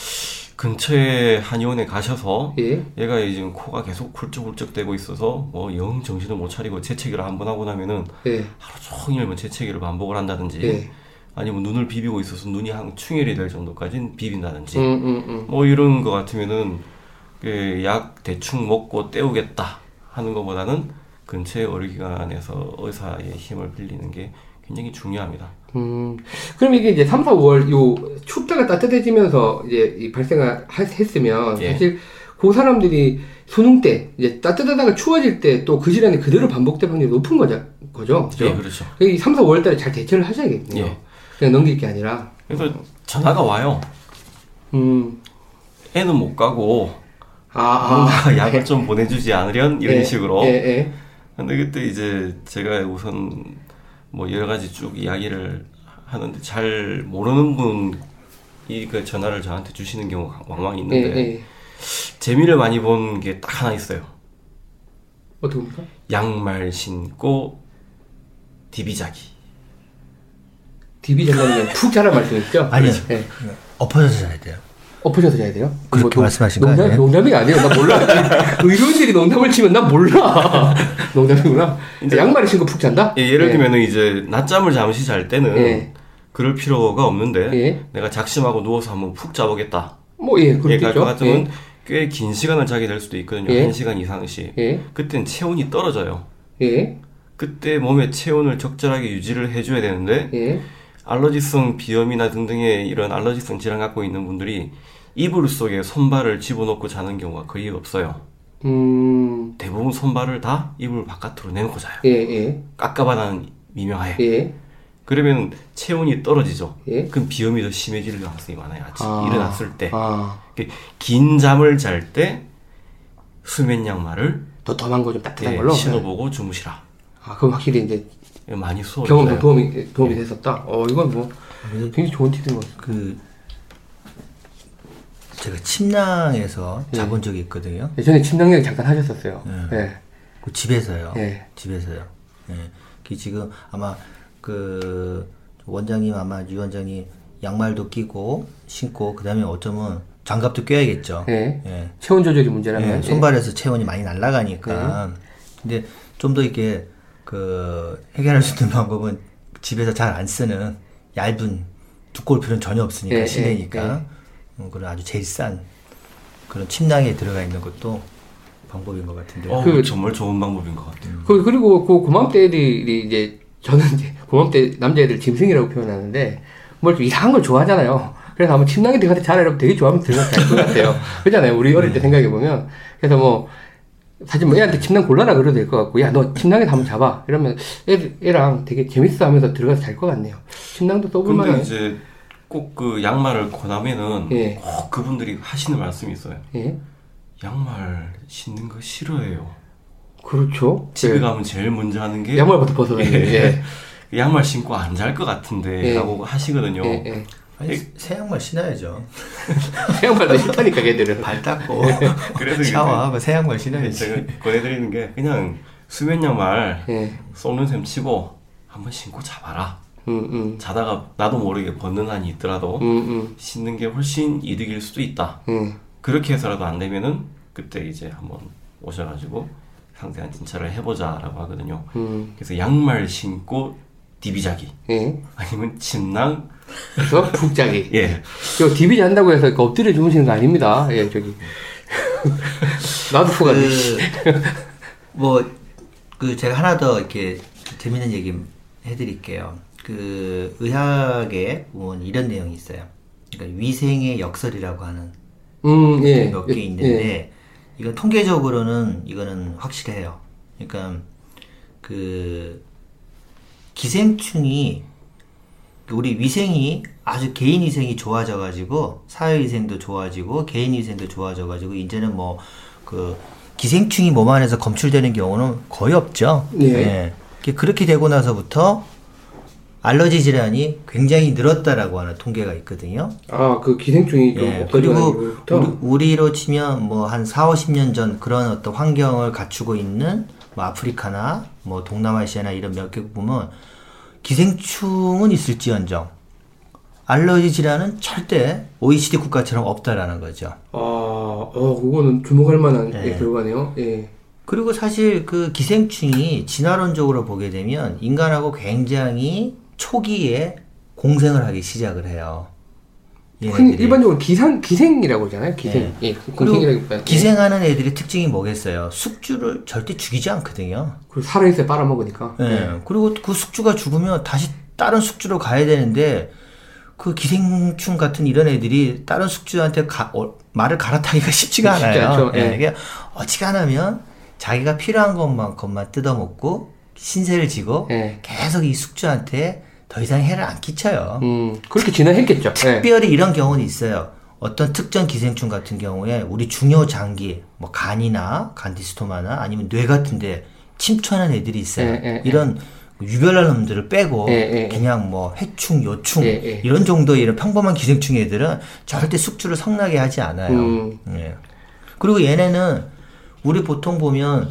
근처에 한의원에 가셔서 예. 얘가 지금 코가 계속 훌쩍훌쩍 대고 있어서 뭐 영 정신을 못 차리고 재채기를 한 번 하고 나면은 예. 하루 종일 뭐 재채기를 반복을 한다든지 예. 아니면 눈을 비비고 있어서 눈이 한 충혈이 될 정도까지는 비빈다든지 음, 음, 음. 뭐 이런 거 같으면은 그약 대충 먹고 때우겠다 하는 것보다는 근처의 의료기관에서 의사의 힘을 빌리는 게 굉장히 중요합니다. 음, 그럼 이게 이제 3, 4, 5월 요 춥다가 따뜻해지면서 이제 이 발생을 하- 했으면 예. 사실 그 사람들이 수능 때 이제 따뜻하다가 추워질 때 또 그 질환이 그대로 반복될 확률이 높은 거죠. 거죠. 그죠? 예, 그렇죠. 이 3, 4, 5월 달에 잘 대처를 하셔야겠네요. 예. 그냥 넘길 게 아니라. 그래서 전화가 와요. 음, 애는 못 가고 아, 아. 뭔가 약을 좀 보내주지 않으련 이런 예, 식으로. 예, 예. 근데 그때 이제 제가 우선 뭐 여러 가지 쭉 이야기를 하는데 잘 모르는 분이 그 전화를 저한테 주시는 경우가 왕왕 예, 있는데 예. 재미를 많이 본 게 딱 하나 있어요. 어떻게 봅니까? 양말 신고 디비자기. 전문가님 푹 자란 말씀이시죠? 아니요. 예. 엎어져서 자야 돼요. 엎으셔서 자야 돼요? 그렇게 뭐, 말씀하신 거 농담, 아니에요? 농담이 아니에요. 나 몰라. 의료인들이 농담을 치면 나 몰라. 농담이구나. 양말을 신고 푹 잔다? 예, 예를 예. 들면은 이제 낮잠을 잠시 잘 때는 예. 그럴 필요가 없는데 예. 내가 작심하고 누워서 한번 푹 자보겠다. 뭐, 예, 그렇겠죠. 그 같으면 꽤긴 시간을 자게 될 수도 있거든요. 예. 한 시간 이상씩. 예, 그땐 체온이 떨어져요. 예, 그때 몸의 체온을 적절하게 유지를 해줘야 되는데 예. 알러지성 비염이나 등등의 이런 알러지성 질환 갖고 있는 분들이 이불 속에 손발을 집어넣고 자는 경우가 거의 없어요. 음, 대부분 손발을 다 이불 바깥으로 내놓고 자요. 예, 예, 깝깝하다는 미명하에. 예, 그러면 체온이 떨어지죠. 예. 그럼 비염이 더 심해질 가능성이 많아요. 아침 아. 일어났을 때. 아, 그긴 잠을 잘 때 수면 양말을 더 덤한 거 좀 따뜻한 예, 걸로. 신어보고 주무시라. 아, 그럼 확실히 이제 많이 수업 경험도 도움이, 도움이 됐었다. 어, 이건 뭐, 굉장히 좋은 팁인 것 같아요. 그 제가 침낭에서 예. 자본 적이 있거든요. 예전에 침낭 얘기 잠깐 하셨었어요. 예. 예. 그 집에서요. 예. 집에서요. 예. 그 지금 아마 그 원장님 아마 유 원장이 양말도 끼고 신고 그다음에 어쩌면 장갑도 껴야겠죠. 예. 예. 체온 조절이 문제라면. 예, 손발에서 체온이 많이 날아가니까. 근데 좀 더 이렇게 그 해결할 수 있는 방법은 집에서 잘 안 쓰는 얇은 두꺼울 필요는 전혀 없으니까 예, 예, 실내니까 음, 그런 아주 제일 싼 그런 침낭에 들어가 있는 것도 방법인 것 같은데. 어, 그- 정말 좋은 방법인 것 같아요. 그, 그리고 그 고맘때 애들이 이제, 저는 이제 고맘때 남자애들 짐승이라고 표현하는데, 뭘 좀 이상한 걸 좋아하잖아요. 그래서 한번 침낭에 들어가서 자라 이러면 되게 좋아하면 들어가서 잘것 같아요. 그렇잖아요. 우리 어릴 때 생각해 보면. 그래서 뭐, 사실 뭐 애한테 침낭 골라라 그래도 될 것 같고, 야, 너 침낭에서 한번 잡아. 이러면 애, 애랑 되게 재밌어 하면서 들어가서 잘 것 같네요. 침낭도 써볼 근데 만한. 이제 꼭 그 양말을 권하면은 예. 꼭 그분들이 하시는 말씀이 있어요. 예. 양말 신는 거 싫어해요. 그렇죠. 집에 예. 가면 제일 먼저 하는 게 양말부터 벗어다니는 예. 양말 신고 안 잘 것 같은데 예. 라고 하시거든요. 예. 예. 아니, 새 양말 신어야죠. 양말도 싫다니까 걔들은. 발 닦고 그래서 이제 샤워하고 새 양말 신어야지. 제가 권해드리는 게 그냥 수면 양말 예. 쏘는 셈 치고 한번 신고 자봐라. 음, 음. 자다가 나도 모르게 벗는 한이 있더라도 음, 음. 신는 게 훨씬 이득일 수도 있다. 음. 그렇게 해서라도 안 되면은 그때 이제 한번 오셔가지고 상세한 진찰을 해보자라고 하거든요. 음. 그래서 양말 신고 디비자기 예. 아니면 침낭 그래서 푹 자기. 예 저 디비지 한다고 해서 그 엎드려 주무시는 거 아닙니다. 예, 저기. 나도. 그, 뭐, 그, 제가 하나 더 이렇게 재밌는 얘기 해드릴게요. 그, 의학에 보면 이런 내용이 있어요. 그러니까 위생의 역설이라고 하는 음, 예. 몇개 예, 있는데, 이건 통계적으로는 이거는 확실해요. 그러니까, 그, 기생충이, 우리 위생이 아주 개인 위생이 좋아져 가지고, 사회 위생도 좋아지고, 개인 위생도 좋아져 가지고, 이제는 뭐, 그, 기생충이 몸 안에서 검출되는 경우는 거의 없죠. 예. 예. 그렇게 되고 나서부터 알러지 질환이 굉장히 늘었다라고 하는 통계가 있거든요. 아, 그 기생충이 좀 예, 그리고. 우리, 우리 로 치면 뭐 한 4, 50년 전 그런 어떤 환경을 갖추고 있는 뭐 아프리카나 뭐 동남아시아나 이런 몇개 보면 기생충은 있을지언정 알러지 질환은 절대 OECD 국가처럼 없다라는 거죠. 아, 어, 그거는 주목할 만한 예. 예, 결과네요. 예. 그리고 사실 그 기생충이 진화론적으로 보게 되면 인간하고 굉장히 초기에 공생을 하기 시작을 해요. 흔히 얘네들이. 일반적으로 기상, 기생이라고 하잖아요. 기생. 예. 그리고 공생이라기보다는. 기생하는 애들의 특징이 뭐겠어요? 숙주를 절대 죽이지 않거든요. 그리고 살아있어야 빨아먹으니까. 예. 그리고 그 숙주가 죽으면 다시 다른 숙주로 가야 되는데 그 기생충 같은 이런 애들이 다른 숙주한테 가- 어, 말을 갈아타기가 쉽지가 쉽지 않아요. 않죠. 예. 예. 이게 어지간하면 자기가 필요한 것만큼만 뜯어먹고 신세를 지고 예. 계속 이 숙주한테 더 이상 해를 안 끼쳐요. 음, 그렇게 진화했겠죠. 예. 특별히 이런 경우는 있어요. 어떤 특정 기생충 같은 경우에 우리 중요 장기, 뭐 간이나 간디스토마나 아니면 뇌 같은데 침투하는 애들이 있어요. 예, 예, 예. 이런 유별난 놈들을 빼고. 그냥 뭐 해충, 요충. 이런 정도의 이런 평범한 기생충 애들은 절대 숙주를 성나게 하지 않아요. 음. 예. 그리고 얘네는 우리 보통 보면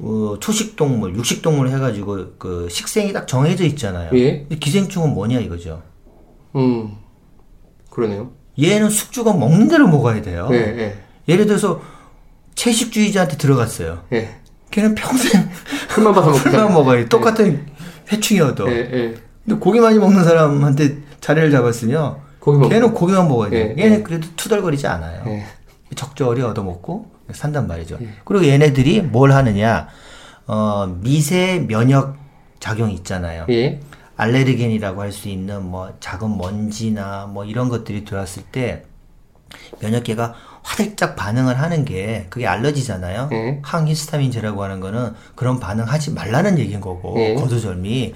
어, 초식 동물, 육식 동물 해가지고 그 식생이 딱 정해져 있잖아요. 예. 근데 기생충은 뭐냐 이거죠. 음, 그러네요. 얘는 숙주가 먹는 대로 먹어야 돼요. 예, 예. 예를 들어서 채식주의자한테 들어갔어요. 예. 걔는 평생 풀만 봐서. 풀만 먹어야 돼. 똑같은 회충이어도. 예, 예. 근데 고기 많이 먹는 사람한테 자리를 잡았으면 고기 먹 걔는 고기만 먹어야 돼. 예, 얘는 예. 그래도 투덜거리지 않아요. 예. 적절히 얻어먹고 산단 말이죠. 그리고 얘네들이 뭘 하느냐, 어, 미세 면역 작용이 있잖아요. 예. 알레르겐이라고 할 수 있는 뭐 작은 먼지나 뭐 이런 것들이 들어왔을 때 면역계가 화들짝 반응을 하는 게 그게 알러지잖아요. 예. 항히스타민제라고 하는 거는 그런 반응하지 말라는 얘기인 거고 예. 거두절미.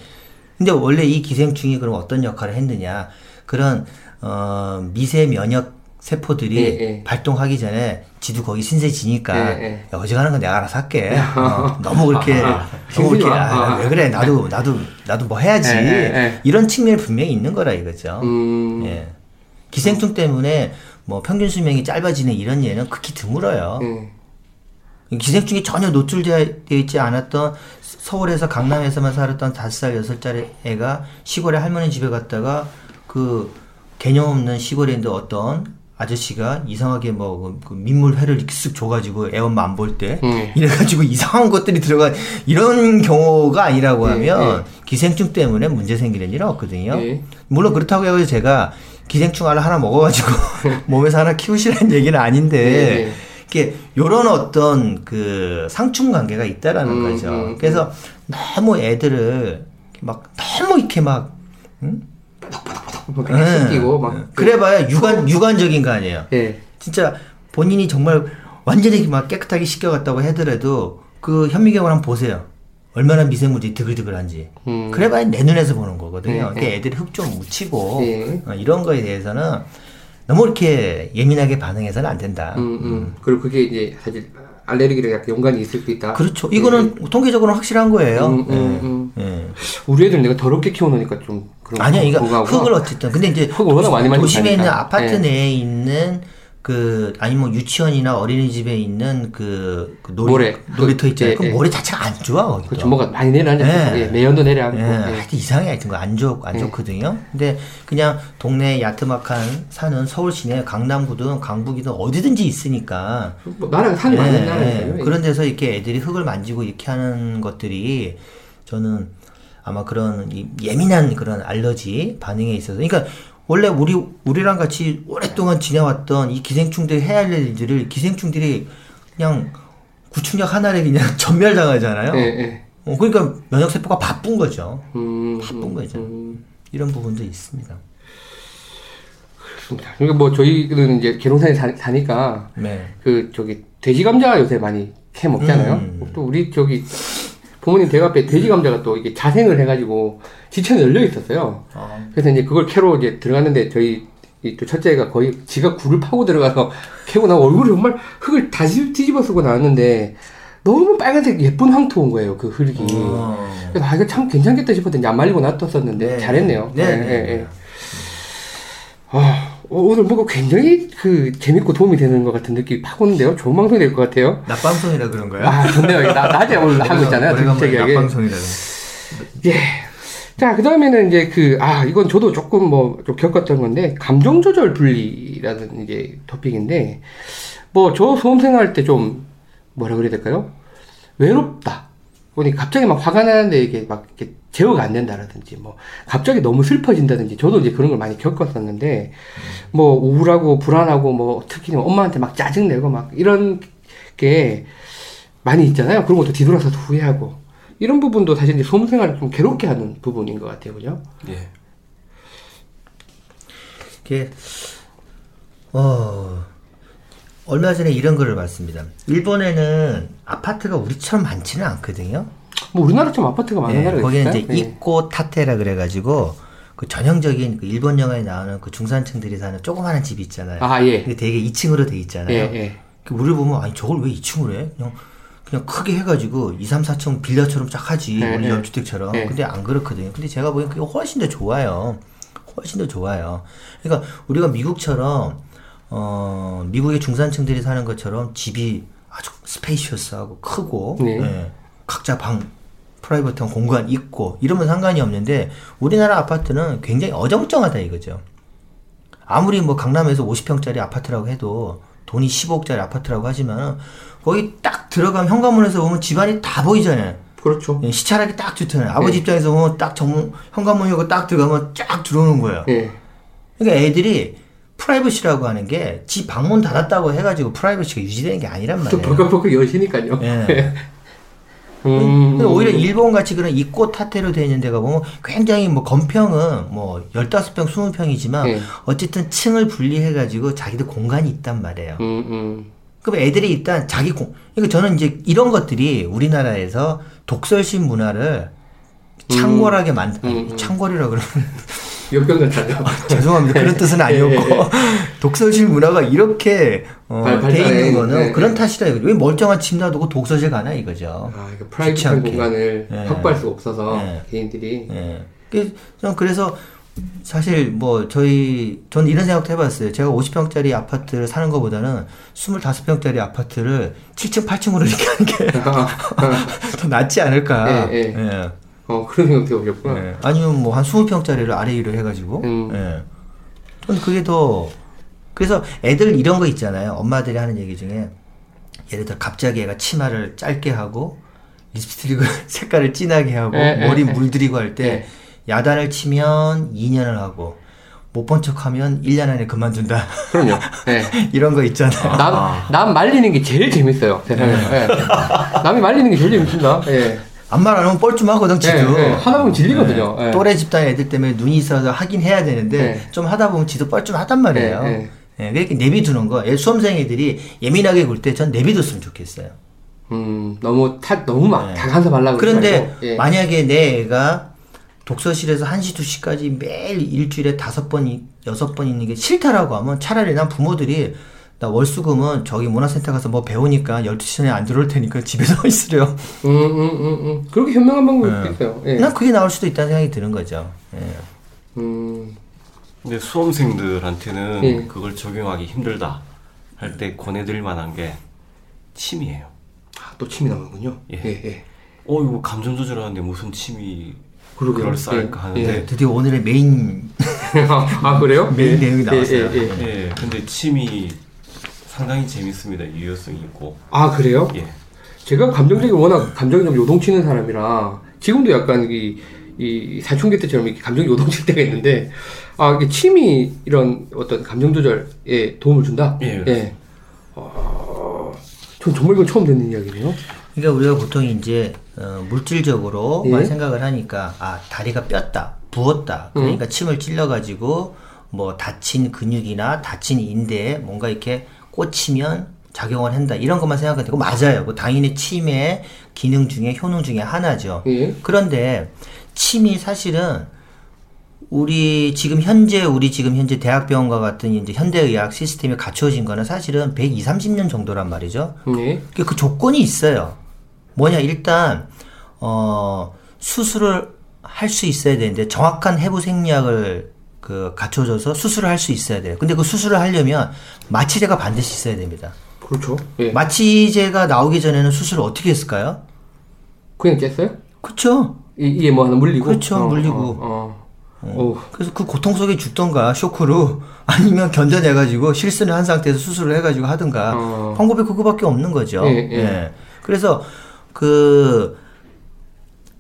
근데 원래 이 기생충이 그럼 어떤 역할을 했느냐? 그런 어, 미세 면역 세포들이 예, 예. 발동하기 전에 지도 거기 신세 지니까 예, 예. 야, 어지간한 건 내가 알아서 할게. 어, 너무 그렇게 너무 신분이 그렇게 와. 아, 왜 그래 나도 나도 나도 뭐 해야지 예, 예, 예. 이런 측면이 분명히 있는 거라 이거죠. 음, 예. 기생충 때문에 뭐 평균 수명이 짧아지는 이런 예는 극히 드물어요. 예. 기생충이 전혀 노출되어 있지 않았던 서울에서 강남에서만 살았던 다섯 살 여섯 살 애가 시골에 할머니 집에 갔다가 그 개념 없는 시골에 있는 어떤 아저씨가 이상하게 뭐 그 민물회를 이렇게 쓱 줘가지고 애 엄마 안 볼때 음. 이래가지고 이상한 것들이 들어가 이런 경우가 아니라고 하면 기생충 때문에 문제 생기는 일은 없거든요. 예. 물론 그렇다고 해서 제가 기생충 알을 하나 먹어가지고 몸에서 하나 키우시라는 얘기는 아닌데 예. 이게 요런 어떤 그 상충 관계가 있다라는 음, 거죠. 음, 그래서 너무 애들을 막 너무 이렇게 막뭐 이렇게 씻기고 막. 예. 그래봐야 유관 유관적인 거 아니에요. 예. 진짜 본인이 정말 완전히 막 깨끗하게 씻겨갔다고 하더라도 그 현미경을 한번 보세요. 얼마나 미세먼지 드글드글한지. 음. 그래봐야 내 눈에서 보는 거거든요. 네, 그러니까 네. 애들이 흙 좀 묻히고 네. 어, 이런 거에 대해서는 너무 이렇게 예민하게 반응해서는 안 된다. 음, 음. 그리고 그게 이제 사실 알레르기랑 약간 연관이 있을 수 있다. 그렇죠. 이거는 통계적으로는 확실한 거예요. 음, 음, 예. 음. 예. 우리 애들 내가 더럽게 키워놓으니까 좀 그런 아니야, 이거. 흙을 어쨌든. 근데 이제 흙을 워낙 많이 도심에 있는. 아파트 예. 내에 있는 그 아니면 유치원이나 어린이집에 있는 그, 그 놀이, 모래. 놀이터 있잖아요. 예, 그 예. 모래 자체가 안 좋아 거기도. 그렇죠. 뭐가 많이 내려앉았어. 예. 예. 매연도 내려앉고. 예, 예. 하여튼 이상해 하여튼 거안 좋, 안 좋거든요. 근데 그냥 동네 야트막한 사는 서울 시내 강남구든 강북이든 어디든지 있으니까 뭐 나라가 산이 예, 많은 예. 나라예요. 그런 데서 이렇게 애들이 흙을 만지고 이렇게 하는 것들이 저는 아마 그런 이 예민한 그런 알러지 반응에 있어서 그러니까 원래 우리 우리랑 같이 오랫동안 지내왔던 이 기생충들 해야 할 일들을 기생충들이 그냥 구충약 하나에 그냥 전멸당하잖아요. 예, 예. 어, 그러니까 면역 세포가 바쁜 거죠. 음, 바쁜 거죠. 음, 이런 부분도 있습니다. 그렇습니다. 그러니까 뭐 저희는 이제 계룡산에 사, 사니까 네. 그 저기 돼지 감자 요새 많이 캐 먹잖아요. 음. 또 우리 저기 부모님 댁 앞에 돼지 감자가 또 이게 자생을 해가지고 지천에 열려 있었어요. 어, 그래서 이제 그걸 캐러 이제 들어갔는데 저희 이또 첫째가 거의 지가 굴을 파고 들어가서 캐고 나고 얼굴이 정말 흙을 다시 뒤집어 쓰고 나왔는데 너무 빨간색 예쁜 황토 온 거예요 그 흙이. 어. 그래서 아 이거 참 괜찮겠다 싶었는데 안 말리고 놔뒀었는데 네. 잘했네요. 네, 예, 네, 예, 네. 예. 아 어, 오늘 뭐가 굉장히 그 재밌고 도움이 되는 것 같은 느낌이 팍 오는데요. 좋은 방송이 될 것 같아요. 낮방송이라 그런 거야? 아 좋네요. 나, 낮에 오늘 하고 있잖아요. 낮방송이라. 예. 자, 그 다음에는 이제 그, 아, 이건 저도 조금 뭐, 좀 겪었던 건데, 감정조절 분리라는 이제 토픽인데, 뭐, 저 수험생 할 때 좀, 뭐라 그래야 될까요? 외롭다. 보니 갑자기 막 화가 나는데 이게 막 이렇게 제어가 안 된다라든지, 뭐, 갑자기 너무 슬퍼진다든지, 저도 이제 그런 걸 많이 겪었었는데, 뭐, 우울하고 불안하고, 뭐, 특히 엄마한테 막 짜증내고 막, 이런 게 많이 있잖아요. 그런 것도 뒤돌아서서 후회하고. 이런 부분도 사실 이제 수험생활을 좀 괴롭게 하는 부분인 것 같아요. 그죠? 예. 이게 어 얼마 전에 이런 글을 봤습니다. 일본에는 아파트가 우리처럼 많지는 않거든요. 뭐 우리나라처럼 아파트가 많은 예, 나라가 거기는 있어요. 이제 이코 타테라 그래가지고 그 전형적인 그 일본 영화에 나오는 그 중산층들이 사는 조그마한 집 있잖아요. 아, 예. 그게 되게 2층으로 돼 있잖아요. 예, 예. 그 우리를 보면 아니 저걸 왜 2층으로 해? 그냥 그냥 크게 해가지고 2, 3, 4층 빌라처럼 쫙 하지 예, 우리 예. 연립주택처럼. 예. 근데 안 그렇거든요. 근데 제가 보기엔 그게 훨씬 더 좋아요. 훨씬 더 좋아요. 그러니까 우리가 미국처럼 어 미국의 중산층들이 사는 것처럼 집이 아주 spacious하고 크고 네. 예, 각자 방 private한 공간 있고 이러면 상관이 없는데 우리나라 아파트는 굉장히 어정쩡하다 이거죠. 아무리 뭐 강남에서 50평짜리 아파트라고 해도 돈이 15억짜리 아파트라고 하지만 거기 딱 들어가면 현관문에서 보면 집안이 다 보이잖아요. 그렇죠. 예, 시찰하기 딱 좋잖아요. 아버지 네. 입장에서 보면 딱 정문 현관문 열고 딱 들어가면 쫙 들어오는 거예요. 예. 그러니까 애들이 프라이버시라고 하는 게 집 방문 닫았다고 해가지고 프라이버시가 유지되는 게 아니란 좀 말이에요. 벌컥벌컥 여시니까요. 예. 음. 근데 오히려 일본 같이 그런 たて로 되어 있는 데가 보면 굉장히 뭐 건평은 뭐 15평, 20평이지만 예. 어쨌든 층을 분리해가지고 자기들 공간이 있단 말이에요. 음, 음. 그럼 애들이 일단 자기 공, 그러니까 저는 이제 이런 것들이 우리나라에서 독설심 문화를 창궐하게 만든, 아니, 음, 음. 창궐이라 그러면 역병 같아요. 죄송합니다. 그런 뜻은 아니었고 예, 예, 독서실 문화가 이렇게 어, 발- 돼 있는 거는 있는, 그런 예, 탓이다 이거죠. 왜 멀쩡한 집 놔두고 독서실 가나 이거죠. 아, 좋지 프라이빗한. 공간을 예. 확보할 수가 없어서 예. 개인들이 예. 그- 저는 그래서 사실 뭐 저희 저는 이런 생각도 해봤어요. 제가 50평짜리 아파트를 사는 것보다는 25평짜리 아파트를 7층, 8층으로 이렇게 하는 게 더 낫지 않을까. 예, 예. 예. 어 그런 생각도 해보셨구나. 예. 아니면 뭐 한 20평짜리를 아래 위로 해가지고. 음. 예. 저는 그게 더 그래서 애들 이런 거 있잖아요. 엄마들이 하는 얘기 중에 예를 들어 갑자기 애가 치마를 짧게 하고 립스틱을 색깔을 진하게 하고 예, 예, 머리 예. 물들이고 할때 예. 야단을 치면 2년을 하고 못 본 척하면 1년 안에 그만둔다. 그럼요. 예. 이런 거 있잖아요. 남, 남 말리는 게 제일 재밌어요, 세상에. 예. 남이 말리는 게 제일 재밌습니다. 예. 아무 말 안 하면 뻘쭘하거든 지도. 예, 예. 하다 보면 질리거든요. 예. 또래 집단 애들 때문에 눈이 있어서 하긴 해야 되는데 예. 좀 하다 보면 지도 뻘쭘하단 말이에요. 예, 예, 그렇게 내비두는 거. 예, 수험생 애들이 예민하게 굴 때 전 내비뒀으면 좋겠어요. 음, 너무 타, 너무 막 네. 다가서 말라고. 그런데 예. 만약에 내 애가 독서실에서 1시, 2시까지 매일 일주일에 다섯 번, 이- 여섯 번 있는 게 싫다라고 하면 차라리 난 부모들이 나 월수금은 저기 문화센터 가서 뭐 배우니까 12시 전에 안 들어올 테니까 집에서 있으려. 음, 음, 음, 음. 그렇게 현명한 방법이 있어요. 예. 난 그게 나올 수도 있다는 생각이 드는 거죠. 예. 음, 근데 수험생들한테는 예. 그걸 적용하기 힘들다 할 때 권해드릴 만한 게 침이에요. 아, 또 침이 나오는군요. 예. 예, 예. 어 이거 감정 조절하는데 무슨 침이 그러게요. 그럴싸할까 예, 하는데 드디어 오늘의 메인 아, 그래요? 메인 예. 내용이 나왔어요. 예, 예, 예. 예 근데 침이 상당히 재밌습니다. 유효성이 있고 아, 그래요? 예 제가 감정적이 워낙 감정이 좀 요동치는 사람이라 지금도 약간 이, 이 사춘기 때처럼 이렇게 감정이 요동칠 때가 있는데 아 이게 침이 이런 어떤 감정 조절에 도움을 준다. 예, 예. 아, 전 정말 이건 처음 듣는 이야기네요. 그러니까 우리가 보통 이제 어, 물질적으로만 예. 생각을 하니까 아 다리가 뼈다 부었다 그러니까 침을 찔러가지고 뭐 다친 근육이나 다친 인대에 뭔가 이렇게 꽂히면 작용을 한다 이런 것만 생각하면 되고 맞아요 그 당연히 침의 기능 중에 효능 중에 하나죠 예. 그런데 침이 사실은 우리 지금 현재 우리 지금 현재 대학병원과 같은 이제 현대의학 시스템이 갖추어진 거는 사실은 120, 30년 정도란 말이죠. 예. 그, 그 조건이 있어요. 뭐냐, 일단, 어, 수술을 할 수 있어야 되는데, 정확한 해부 생리학을 그, 갖춰줘서 수술을 할 수 있어야 돼요. 근데 그 수술을 하려면 마취제가 반드시 있어야 됩니다. 그렇죠. 예. 마취제가 나오기 전에는 수술을 어떻게 했을까요? 그냥 깼어요? 그쵸? 이, 이게 뭐 하나 물리고? 그렇죠, 물리고. 어, 어. 어. 그래서 그 고통 속에 죽던가, 쇼크로, 아니면 견뎌내가지고 실수를 한 상태에서 수술을 해가지고 하든가, 어. 방법이 그거밖에 없는 거죠. 예, 예. 그래서 그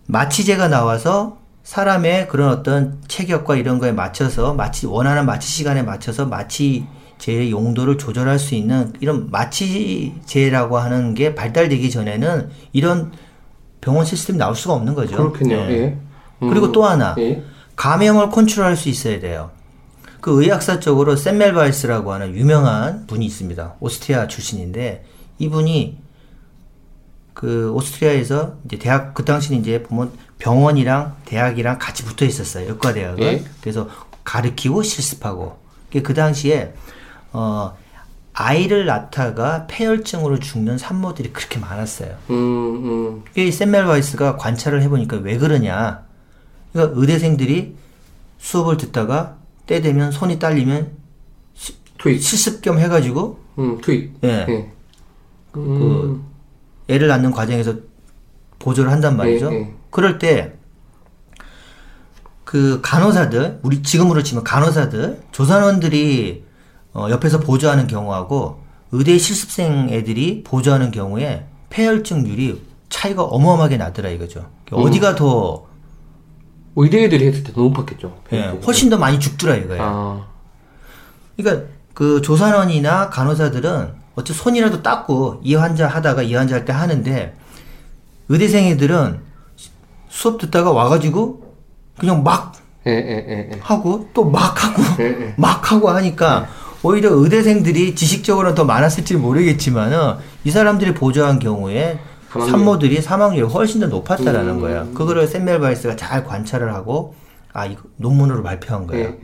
마취제가 나와서 사람의 그런 어떤 체격과 이런 거에 맞춰서 마취 원하는 마취 시간에 맞춰서 마취제의 용도를 조절할 수 있는 이런 마취제라고 하는 게 발달되기 전에는 이런 병원 시스템이 나올 수가 없는 거죠. 그렇군요. 예. 예. 음. 그리고 또 하나 예. 감염을 컨트롤할 수 있어야 돼요. 그 의학사 쪽으로 샘멜바이스라고 하는 유명한 분이 있습니다. 오스트리아 출신인데 이분이 그 오스트리아에서 이제 대학 그 당시는 이제 보면 병원이랑 대학이랑 같이 붙어 있었어요. 의과대학은. 예. 그래서 가르치고 실습하고. 그 당시에 어 아이를 낳다가 폐혈증으로 죽는 산모들이 그렇게 많았어요. 음, 음. 이 샘멜바이스가 관찰을 해보니까 왜 그러냐. 그러니까 의대생들이 수업을 듣다가 때 되면 손이 딸리면 투입. 실습 겸 해가지고 음, 투입. 예. 예. 그 애를 낳는 과정에서 보조를 한단 말이죠. 예, 예. 그럴 때 그 간호사들 우리 지금으로 치면 간호사들 조산원들이 어, 옆에서 보조하는 경우하고 의대 실습생 애들이 보조하는 경우에 폐혈증률이 차이가 어마어마하게 나더라 이거죠. 음. 어디가 더 의대 애들이 했을 때 더 높았겠죠. 예, 훨씬 더 많이 죽더라 이거예요. 아, 그러니까 그 조산원이나 간호사들은 어째 손이라도 닦고 이 환자 하다가 이 환자 할 때 하는데 의대생 애들은 수업 듣다가 와가지고 그냥 막 예, 예, 예, 예. 하고 또 막 하고 예, 예. 막 하고 하니까 오히려 의대생들이 지식적으로는 더 많았을지 모르겠지만은 이 사람들이 보조한 경우에. 산모들이 사망률이 훨씬 더 높았다라는 음. 거예요. 그거를 젬멜바이스가 잘 관찰을 하고 아 이거 논문으로 발표한 거예요.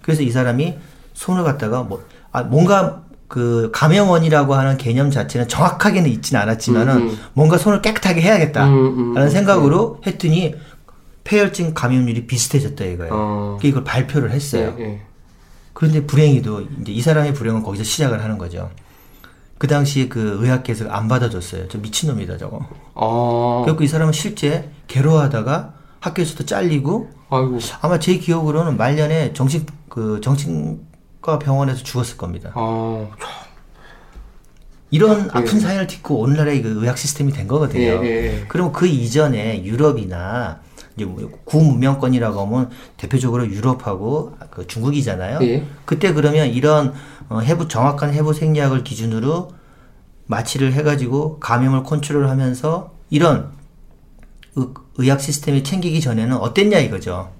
그래서 이 사람이 손을 갖다가 뭐, 아, 뭔가 그 감염원이라고 하는 개념 자체는 정확하게는 있진 않았지만은 음, 음. 뭔가 손을 깨끗하게 해야겠다. 음, 음, 라는 음, 생각으로 했더니 폐혈증 감염률이 비슷해졌다 이거예요. 어. 이걸 발표를 했어요. 예, 예. 그런데 불행히도 이제 이 사람의 불행은 거기서 시작을 하는 거죠. 그 당시에 그 의학계에서 안 받아줬어요. 저 미친놈이다 저거. 아, 그래서 이 사람은 실제 괴로워하다가 학교에서도 잘리고 아이고. 아마 제 기억으로는 말년에 정신 그 정신 과 병원에서 죽었을 겁니다. 아, 이런 아픈 사연을 딛고 오늘날의 그 의학 시스템이 된 거거든요. 예, 예, 예. 그럼 그 이전에 유럽이나 뭐 구문명권이라고 하면 대표적으로 유럽하고 그 중국이잖아요. 예. 그때 그러면 이런 어, 해부 정확한 해부 생리학을 기준으로 마취를 해가지고 감염을 컨트롤하면서 이런 의, 의학 시스템이 챙기기 전에는 어땠냐 이거죠.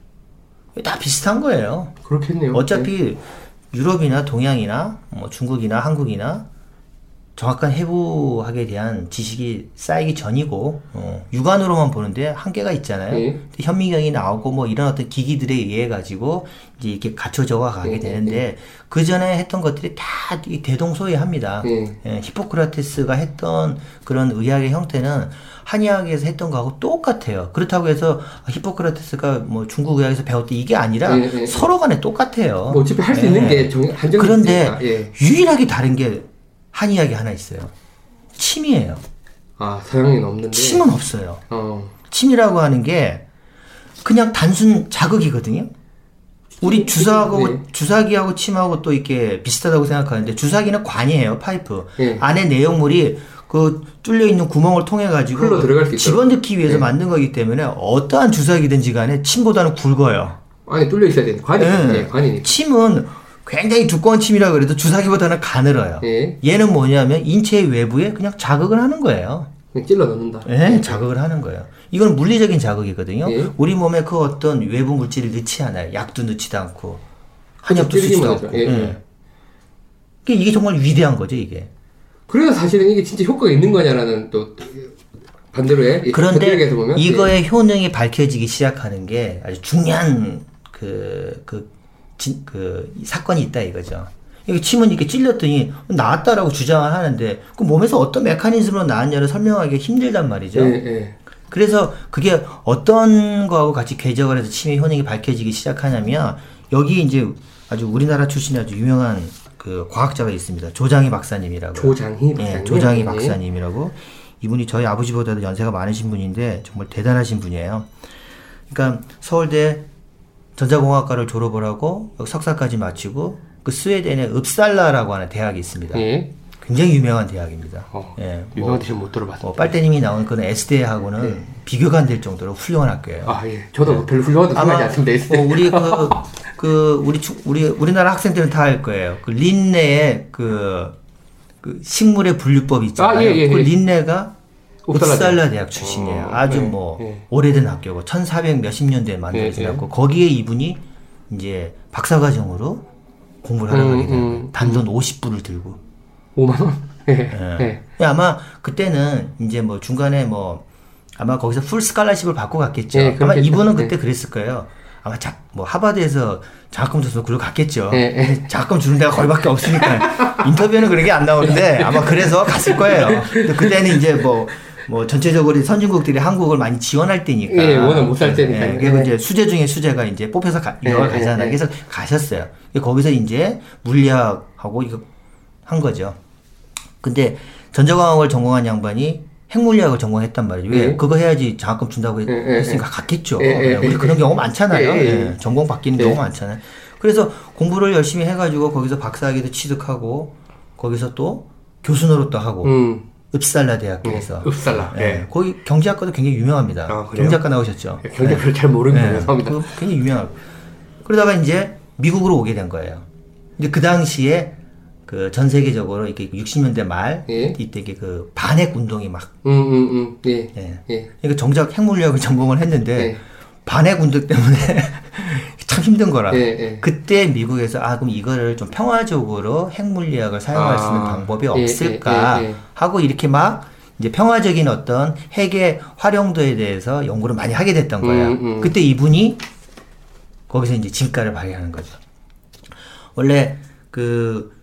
다 비슷한 거예요. 그렇겠네요. 어차피 유럽이나 동양이나 뭐 중국이나 한국이나 정확한 해부학에 대한 지식이 쌓이기 전이고 어, 육안으로만 보는데 한계가 있잖아요. 예. 현미경이 나오고 뭐 이런 어떤 기기들에 의해 가지고 이제 이렇게 갖춰져가 가게 예, 되는데 그 전에 했던 것들이 다이 대동소이합니다. 예. 예, 히포크라테스가 했던 그런 의학의 형태는 한의학에서 했던 거하고 똑같아요. 그렇다고 해서 히포크라테스가 뭐 중국 의학에서 배웠다 이게 아니라. 서로 간에 똑같아요. 뭐 어차피 할수 예. 있는 게 정- 한정이 그런데 있으니까. 예. 유일하게 다른 게 한의학이 하나 있어요. 침이에요. 아 서양에는 없는데. 침은 없어요. 어. 침이라고 하는 게 그냥 단순 자극이거든요. 우리 주사하고 네. 주사기하고 침하고 또 이렇게 비슷하다고 생각하는데 주사기는 관이에요 파이프 네. 안에 내용물이 그 뚫려 있는 구멍을 통해 가지고. 집어넣기 위해서 네. 만든 거기 때문에 어떠한 주사기든지 간에 침보다는 굵어요. 안에 뚫려 있어야 되는 관이 예. 예. 관이니까. 침은 굉장히 두꺼운 침이라 그래도 주사기보다는 가늘어요. 예. 얘는 뭐냐면 인체의 외부에 그냥 자극을 하는 거예요. 그냥 찔러 넣는다. 예, 자극을 하는 거예요. 이건 물리적인 자극이거든요. 예. 우리 몸에 그 어떤 외부 물질을 넣지 않아요. 약도 넣지도 않고 한약도 쓰지도 않고. 하죠. 예, 예. 이게, 이게 정말 위대한 거죠, 이게. 그래서 사실은 이게 진짜 효과가 있는 거냐라는 또 반대로의 이 그런데 보면 이거의 효능이 밝혀지기 시작하는 게 아주 중요한 그, 그, 진, 그, 사건이 있다 이거죠. 이게 침은 이렇게 찔렸더니 나았다라고 주장을 하는데 그 몸에서 어떤 메커니즘으로 나왔냐를 설명하기 힘들단 말이죠. 예, 예. 그래서 그게 어떤 거하고 같이 궤적을 해서 치매 효능이 밝혀지기 시작하냐면 여기 이제 아주 우리나라 출신의 아주 유명한 그 과학자가 있습니다. 조장희 박사님이라고. 조장희 예, 박사님. 조장희 예. 박사님이라고. 이분이 저희 아버지보다도 연세가 많으신 분인데 정말 대단하신 분이에요. 그러니까 서울대 전자공학과를 졸업을 하고 석사까지 마치고 그 스웨덴의 읍살라라고 하는 대학이 있습니다. 예. 굉장히 유명한 대학입니다. 어, 예, 뭐 유명한 대신 못 들어봤어. 뭐 빨대님이 나온 그런 S대하고는 비교가 안 될 정도로 훌륭한 학교예요. 아, 예. 저도 별로 훌륭하다고 생각하지 않습니다. 뭐 우리 그, 그 우리 주- 우리 우리나라 학생들은 다 알 거예요. 그 린네의 그, 그 식물의 분류법 있잖아요. 아, 예, 예, 그 예. 린네가 웁살라 웁살라 대학 출신이에요. 어, 아주 네, 뭐 예. 오래된 학교고 1400 몇십 년대에 만들어진 예, 예. 학교. 거기에 이분이 이제 박사과정으로 공부를 하러 음, 가게 음, 거예요. 단돈 50불을 들고. 5만 원? 예. 예. 예. 아마 그때는 이제 뭐 중간에 뭐 아마 거기서 풀 스칼라십을 받고 갔겠죠. 예, 아마. 이분은 예. 그때 그랬을 거예요. 아마 자, 뭐 하버드에서 장학금 줘서 그걸 갔겠죠. 예, 예. 장학금 주는 데가 거기밖에 없으니까 인터뷰는 그런 게 안 나오는데 아마 그래서 갔을 거예요. 근데 그때는 이제 뭐. 뭐 전체적으로 선진국들이 한국을 많이 지원할 때니까. 예, 워낙 못 살 때니까요. 예, 그리고 예. 이제 수재 중에 수재가 이제 뽑혀서 가, 예, 유학을 예, 가잖아요. 예. 그래서 가셨어요. 거기서 이제 물리학하고 이거 한 거죠. 근데 전자공학을 전공한 양반이 핵물리학을 전공했단 말이죠. 왜? 예. 그거 해야지 장학금 준다고 했, 으니까 갔겠죠. 예, 우리 예, 그런 예. 경우 많잖아요. 예, 전공 바뀌는 예. 경우 많잖아요. 그래서 공부를 열심히 해가지고 거기서 박사학위도 취득하고 거기서 또 교수 노릇도 하고 음. 읍살라 대학교에서 예, 읍살라. 예, 예. 거기 경제학과도 굉장히 유명합니다. 아, 그래요? 경제학과 나오셨죠. 경제 별로 잘 모르는 네, 죄송합니다. 그 굉장히 유명하고. 그러다가 이제 미국으로 오게 된 거예요. 이제 그 당시에 그 전 세계적으로 이렇게 60년대 말 예. 이때 이게 그 반핵 운동이 막 음, 음, 음. 예. 예. 예. 그러니까 정작 핵물리학을 전공을 했는데 예. 반핵 운동 때문에 참 힘든 거라. 예, 예. 그때 미국에서 아 그럼 이거를 좀 평화적으로 핵물리학을 사용할 수 있는 아, 방법이 예, 없을까 예, 예, 예. 하고 이렇게 막 이제 평화적인 어떤 핵의 활용도에 대해서 연구를 많이 하게 됐던 거예요. 음, 음. 그때 이분이 거기서 이제 진가를 발휘하는 거죠. 원래 그, 그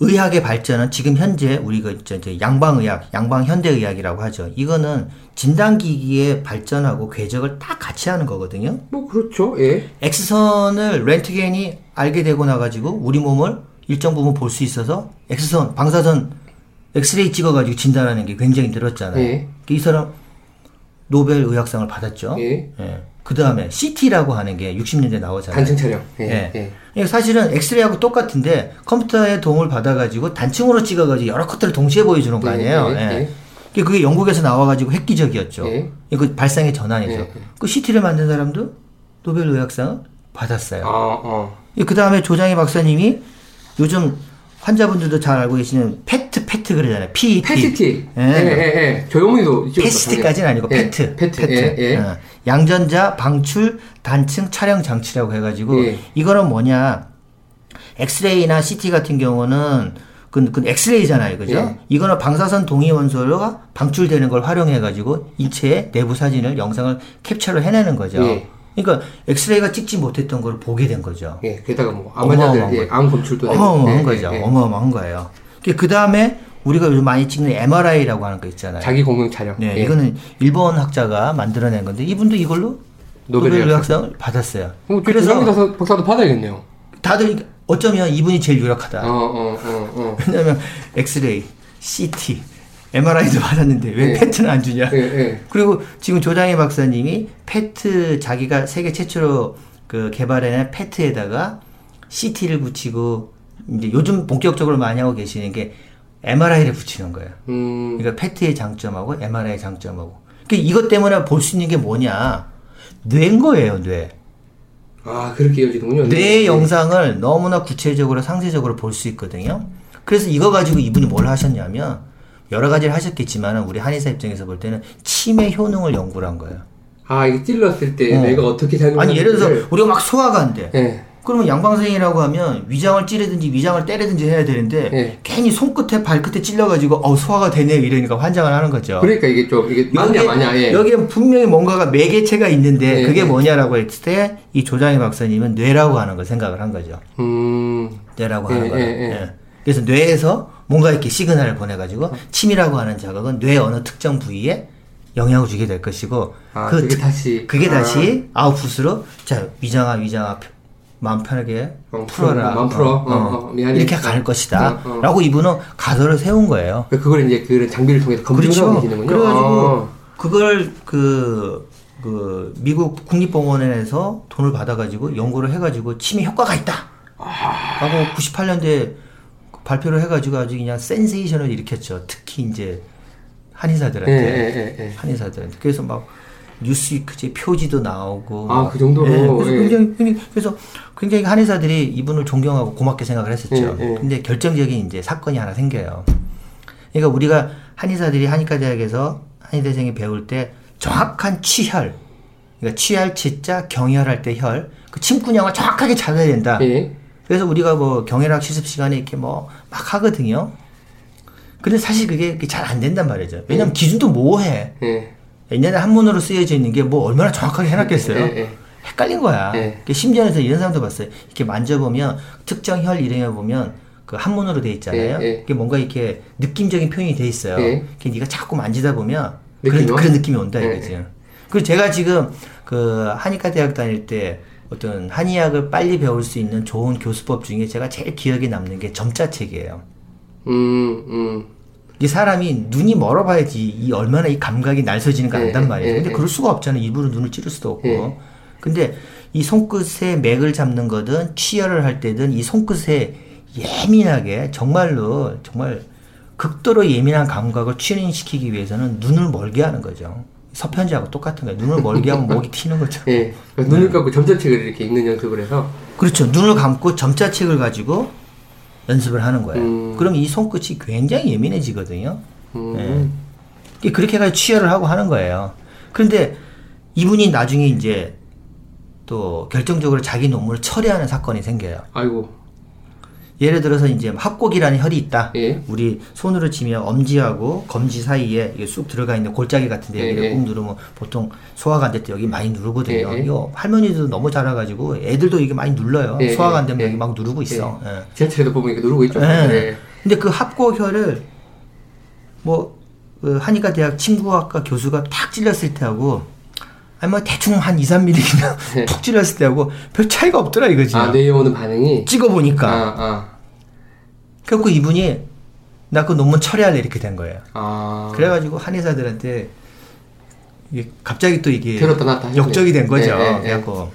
의학의 발전은 지금 현재 우리가 이제 양방의학, 양방현대의학이라고 하죠. 이거는 진단기기의 발전하고 궤적을 딱 같이 하는 거거든요. 뭐 그렇죠. 예. X선을 렌트겐이 알게 되고 나가지고 우리 몸을 일정 부분 볼 수 있어서 X선, 방사선, 엑스레이 찍어가지고 진단하는 게 굉장히 늘었잖아요. 예. 이 사람 노벨 의학상을 받았죠. 예. 그 다음에 CT라고 하는 게 60년대 나오잖아요. 단층 촬영. 예. 예. 예. 사실은 엑스레이하고 똑같은데 컴퓨터의 도움을 받아가지고 단층으로 찍어가지고 여러 컷들을 동시에 보여주는 거 아니에요. 예, 예, 예. 예. 그게 영국에서 나와가지고 획기적이었죠. 예. 이거 발상의 전환이죠. 그 CT를 만든 사람도 노벨 의학상을 받았어요. 어, 어. 그 다음에 조장희 박사님이 요즘 환자분들도 잘 알고 계시는 PET, PET 그러잖아요. PET. PET-CT. 예. 예, 예, 예. 찍었어, PET-CT까지는 아니고 예, PET. PET. 예, 예. 어, 양전자 방출 단층 촬영 장치라고 해가지고 예. 이거는 뭐냐 엑스레이나 CT 같은 경우는 그 그건 엑스레이잖아요. 그죠? 예. 이거는 방사선 동위 원소가 방출되는 걸 활용해 가지고 인체의 내부 사진을, 영상을 캡처를 해내는 거죠. 예. 그러니까 엑스레이가 찍지 못했던 걸 보게 된 거죠. 예, 게다가 뭐 암환자들 예, 거. 암 검출도. 어마어마한 예, 거죠. 어마어마한 거예요. 그 다음에 우리가 요즘 많이 찍는 MRI라고 하는 거 있잖아요. 자기 공명 촬영. 네, 예. 이거는 일본 학자가 만들어낸 건데 이분도 이걸로 노벨 노벨 의학상. 의학상을 받았어요. 그럼 그래서 그래서 박사도 받아야겠네요. 다들 어쩌면 이분이 제일 유력하다. 어, 어, 어, 어. 왜냐면 엑스레이, CT, MRI도 받았는데 왜 예. PET는 안 주냐? 예, 예. 그리고 지금 조장희 박사님이 PET 자기가 세계 최초로 그 개발해낸 PET에다가 CT를 붙이고 이제 요즘 본격적으로 많이 하고 계시는 게 MRI를 붙이는 거예요. 음, 그러니까 페트의 장점하고 MRI의 장점하고. 그러니까 이것 때문에 볼 수 있는 게 뭐냐? 뇌인 거예요, 뇌. 아, 그렇게 이어지는군요. 뇌의 예. 영상을 너무나 구체적으로 상세적으로 볼 수 있거든요. 그래서 이거 가지고 이분이 뭘 하셨냐면 여러 가지를 하셨겠지만 우리 한의사 입장에서 볼 때는 치매 효능을 연구를 한 거예요. 아, 이게 찔렀을 때 어. 내가 어떻게 작용하는지. 아니 예를 들어서 우리가 막 소화가 안 돼. 예. 그러면 양방생이라고 하면 위장을 찌르든지 위장을 때리든지 해야 되는데 예. 괜히 손끝에 발끝에 찔러가지고 어 소화가 되네 이러니까 환장을 하는 거죠. 그러니까 이게 좀 이게 맞냐 맞냐 예. 여기에 분명히 뭔가가 매개체가 있는데 예, 그게 예. 뭐냐라고 했을 때 이 조장희 박사님은 뇌라고 하는 걸 생각을 한 거죠. 음. 뇌라고 예, 하는 거예요. 예, 예. 예. 그래서 뇌에서 뭔가 이렇게 시그널을 보내가지고 침이라고 하는 자극은 뇌 어느 특정 부위에 영향을 주게 될 것이고 아, 그게 특- 다시- 그게 아. 다시 아웃풋으로 자 위장아 위장아 마음 편하게 어, 풀어라 마음 풀어. 어, 어, 미안해. 이렇게 갈 것이다 어, 어. 라고 이분은 가설을 세운 거예요 그걸 이제 그런 장비를 통해서 검증하고 그렇죠 계시는군요. 그래가지고 아. 그걸 그, 그 미국 국립병원에서 돈을 받아가지고 연구를 해가지고 침에 효과가 있다 하고 98년도에 발표를 해가지고 아주 그냥 센세이션을 일으켰죠 특히 이제 한의사들한테 예, 예, 예, 예. 한의사들한테 그래서 막 뉴스위크지 표지도 나오고 아, 그 정도로? 예, 그래서 예. 굉장히 굉장히- 그래서 굉장히 한의사들이 이분을 존경하고 고맙게 생각을 했었죠. 예, 예. 근데 결정적인 이제 사건이 하나 생겨요. 그러니까 우리가 한의사들이 한의과 대학에서 한의대생이 배울 때 정확한 취혈, 그러니까 취할 치자 경혈할 때 혈, 그 침구녕을 정확하게 잡아야 된다. 예. 그래서 우리가 뭐 경혈학 실습 시간에 이렇게 뭐 막 하거든요. 근데 사실 그게 잘 안 된단 말이죠. 왜냐면 기준도 모호해. 예. 옛날에 한문으로 쓰여져 있는 게 뭐 얼마나 정확하게 해놨겠어요. 예, 예. 헷갈린 거야. 예. 그 심지어는 이런 사람도 봤어요. 이렇게 만져보면 특정 혈 이름에 보면 그 한문으로 돼 있잖아요. 예, 예. 이게 뭔가 이렇게 느낌적인 표현이 돼 있어요. 예. 그 네가 자꾸 만지다 보면 그런, 와? 그런 느낌이 온다 예, 이거지. 그리고 제가 지금 그 한의과 대학 다닐 때 어떤 한의학을 빨리 배울 수 있는 좋은 교수법 중에 제가 제일 기억에 남는 게 점자책이에요. 음, 음. 이 사람이 눈이 멀어봐야지 이 얼마나 이 감각이 날서지는 거 예, 안단 말이에요. 예, 근데 예. 그럴 수가 없잖아요. 일부러 눈을 찌를 수도 없고. 예. 근데 이 손끝에 맥을 잡는 거든 취혈을 할 때든 이 손끝에 예민하게 정말로 정말 극도로 예민한 감각을 출현시키기 위해서는 눈을 멀게 하는 거죠. 서편지하고 똑같은 거예요. 눈을 멀게 하면 목이 튀는 거죠. 예. 눈을 감고 점자책을 이렇게 읽는 연습을 해서 그렇죠. 눈을 감고 점자책을 가지고 연습을 하는 거예요. 음. 그럼 이 손끝이 굉장히 예민해지거든요. 음. 예. 그렇게 해서 취혈을 하고 하는 거예요. 그런데 이분이 나중에 이제 또 결정적으로 자기 논문을 철회하는 사건이 생겨요. 아이고. 예를 들어서 이제 합곡이라는 혈이 있다. 예. 우리 손으로 치면 엄지하고 검지 사이에 이게 쑥 들어가 있는 골짜기 같은데 예, 여기를 예. 꾹 누르면 보통 소화가 안 될 때 여기 많이 누르거든요. 예, 예. 이거 할머니도 너무 잘해가지고 애들도 이게 많이 눌러요. 예, 소화가 안 예, 되면 예. 여기 막 누르고 있어. 예. 지하철에도 보면 이렇게 누르고 있죠. 예. 예. 근데 그 합곡혈을 뭐 그 한의과 대학 침구학과 교수가 탁 찔렀을 때하고 아니 뭐 대충 한 2, 3mm 그냥 네. 푹 찔렀을 때하고 별 차이가 없더라 이거지. 아, 뇌에 오는 반응이 찍어 보니까. 아, 아. 그래갖고 이분이 나 그 논문 철회할래 이렇게 된 거예요. 아. 그래가지고 한의사들한테 이게 갑자기 또 이게 들었다 놨다. 역적이 된 거죠. 예, 예, 예. 그래갖고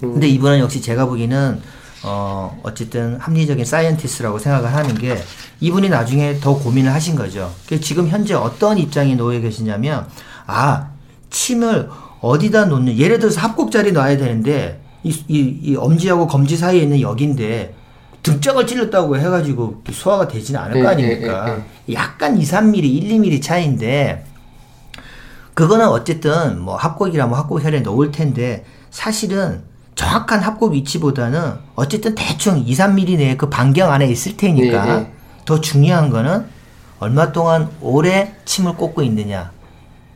근데 이분은 역시 제가 보기에는 어 어쨌든 합리적인 scientist라고 생각을 하는 게 이분이 나중에 더 고민을 하신 거죠. 지금 현재 어떤 입장에 놓여 계시냐면 아 침을 어디다 놓는 예를 들어서 합곡자리 놔야 되는데 이, 이, 이 엄지하고 검지 사이에 있는 여기인데 등짝을 찔렀다고 해가지고 소화가 되지는 않을 예, 거 예, 아닙니까? 약간 2, 3mm, 1, 2mm 차이인데 그거는 어쨌든 뭐 합곡이라면 합곡 혈에 놓을 텐데 사실은 정확한 합곡 위치보다는 어쨌든 대충 2, 3mm 내에 그 반경 안에 있을 테니까 예, 예. 더 중요한 거는 얼마 동안 오래 침을 꽂고 있느냐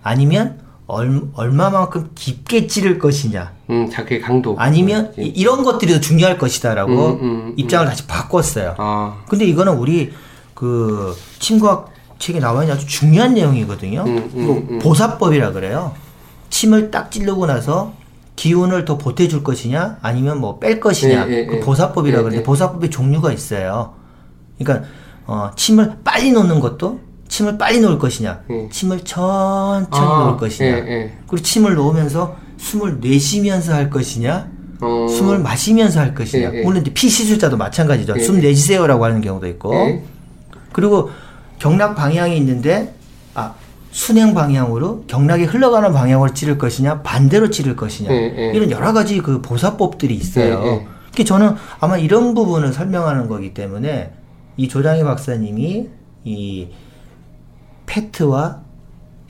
아니면 얼, 얼마만큼 깊게 찌를 것이냐 음, 자극의 강도. 아니면 이- 이런 것들이 더 중요할 것이다라고 음, 음, 입장을 다시 바꿨어요. 아, 근데 이거는 우리 그 침과학 책에 나와 있는 아주 중요한 내용이거든요. 음, 음, 음. 보사법이라 그래요. 침을 딱 찌르고 나서 기운을 더 보태줄 것이냐, 아니면 뭐 뺄 것이냐. 예, 예, 그 예. 보사법이라 예, 그러는데 예. 보사법의 종류가 있어요. 그러니까 어, 침을 빨리 놓는 것도 침을 빨리 놓을 것이냐, 예. 침을 천천히 아, 놓을 것이냐. 예, 예. 그리고 침을 놓으면서 숨을 내쉬면서 할 것이냐, 어, 숨을 마시면서 할 것이냐. 예, 예. 물론 이제 피 시술자도 마찬가지죠. 예. 숨 내쉬세요라고 하는 경우도 있고. 예. 그리고 경락 방향이 있는데 아 순행 방향으로 경락이 흘러가는 방향으로 찌를 것이냐 반대로 찌를 것이냐. 이런 여러 가지 그 보사법들이 있어요. 그게 저는 아마 이런 부분을 설명하는 거기 때문에 이 조장희 박사님이 이 페트와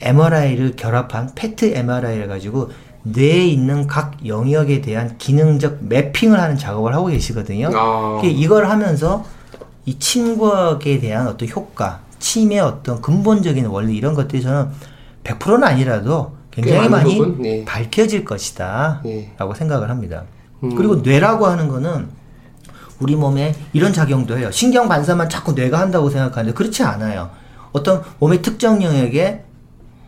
MRI를 결합한 페트 MRI를 가지고 뇌에 있는 각 영역에 대한 기능적 매핑을 하는 작업을 하고 계시거든요. 아. 이걸 하면서 이 침과학에 대한 어떤 효과, 침의 어떤 근본적인 원리 이런 것들이 저는 100%는 아니라도 굉장히 많이? 네. 밝혀질 것이다. 예. 라고 생각을 합니다. 음. 그리고 뇌라고 하는 거는 우리 몸에 이런 작용도 해요. 신경 반사만 자꾸 뇌가 한다고 생각하는데 그렇지 않아요. 어떤 몸의 특정 영역에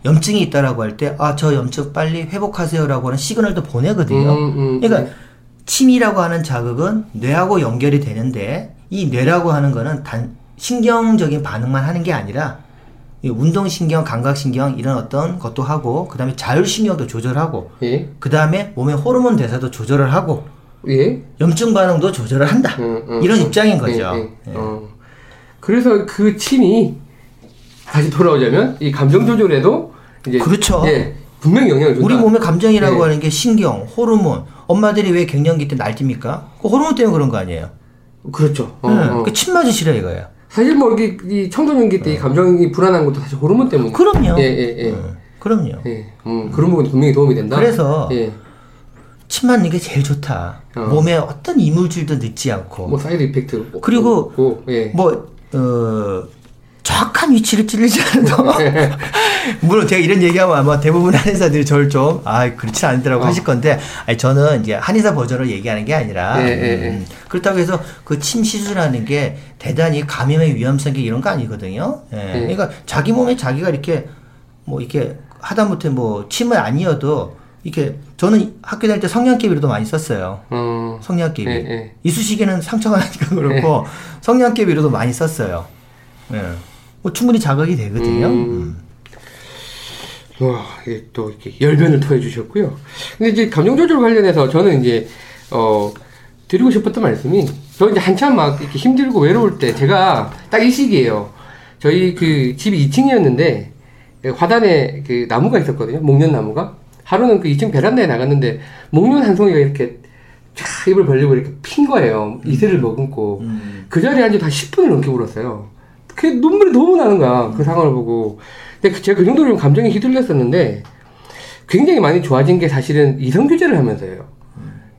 염증이 있다라고 할 때, 아, 저 염증 빨리 회복하세요라고 하는 시그널도 보내거든요. 음, 음, 그러니까 침이라고 하는 자극은 뇌하고 연결이 되는데 이 뇌라고 하는 거는 단 신경적인 반응만 하는 게 아니라 이 운동신경, 감각신경 이런 어떤 것도 하고 그 다음에 자율신경도 조절하고 예. 그 다음에 몸의 호르몬 대사도 조절을 하고 예. 염증 반응도 조절을 한다. 음, 음, 이런 음. 입장인 거죠. 예, 예. 예. 어. 그래서 그 침이 다시 돌아오자면 이 감정 조절에도 이제 그렇죠. 예, 분명히 영향을 준다. 우리 몸의 감정이라고 예. 하는 게 신경, 호르몬. 엄마들이 왜 갱년기 때 날뛰니까? 그 호르몬 때문에 그런 거 아니에요? 그렇죠. 어, 응. 어. 그 침 맞으시라 이거예요. 사실 뭐 이게 이 청소년기 때 이 감정이 불안한 것도 사실 호르몬 때문에. 어. 그럼요. 예, 예, 예. 응. 그럼요. 예. 음, 그런 부분이 분명히 도움이 된다. 그래서 예. 침 맞는 게 제일 좋다. 어. 몸에 어떤 이물질도 넣지 않고. 뭐 side effect 그리고 없고, 예. 뭐, 어, 정확한 위치를 찌르지 않아도. 물론 제가 이런 얘기하면 아마 대부분 한의사들이 저를 좀, 아, 그렇지 않더라고 어. 하실 건데, 아니, 저는 이제 한의사 버전으로 얘기하는 게 아니라, 예, 예, 예. 음, 그렇다고 해서 그 침 시술하는 게 대단히 감염의 위험성이 이런 거 아니거든요. 예. 예. 그러니까 자기 몸에 자기가 이렇게 뭐 이렇게 하다못해 뭐 침을 아니어도 이렇게 저는 학교 다닐 때 성냥개비로도 많이 썼어요. 어, 성냥개비. 예, 예. 이쑤시개는 상처가 나니까 그렇고 성냥개비로도 많이 썼어요. 예. 뭐 충분히 자극이 되거든요. 음. 와, 이게 또 이렇게 열변을 토해 주셨고요. 근데 이제 감정 조절 관련해서 저는 이제 어 드리고 싶었던 말씀이 저 이제 한참 막 이렇게 힘들고 외로울 때 제가 딱 이 시기예요. 저희 그 집이 2층이었는데 화단에 그 나무가 있었거든요. 목련 나무가. 하루는 그 2층 베란다에 나갔는데 목련 한 송이가 이렇게 쫙 입을 벌리고 이렇게 핀 거예요. 이슬을 머금고. 음. 그 자리에 앉아 한 10분을 넘게 울었어요. 그 눈물이 너무 나는 거야. 그 상황을 보고. 근데 그- 제가 그 정도로 좀 감정이 휘둘렸었는데 굉장히 많이 좋아진 게 사실은 이성 교제를 하면서예요.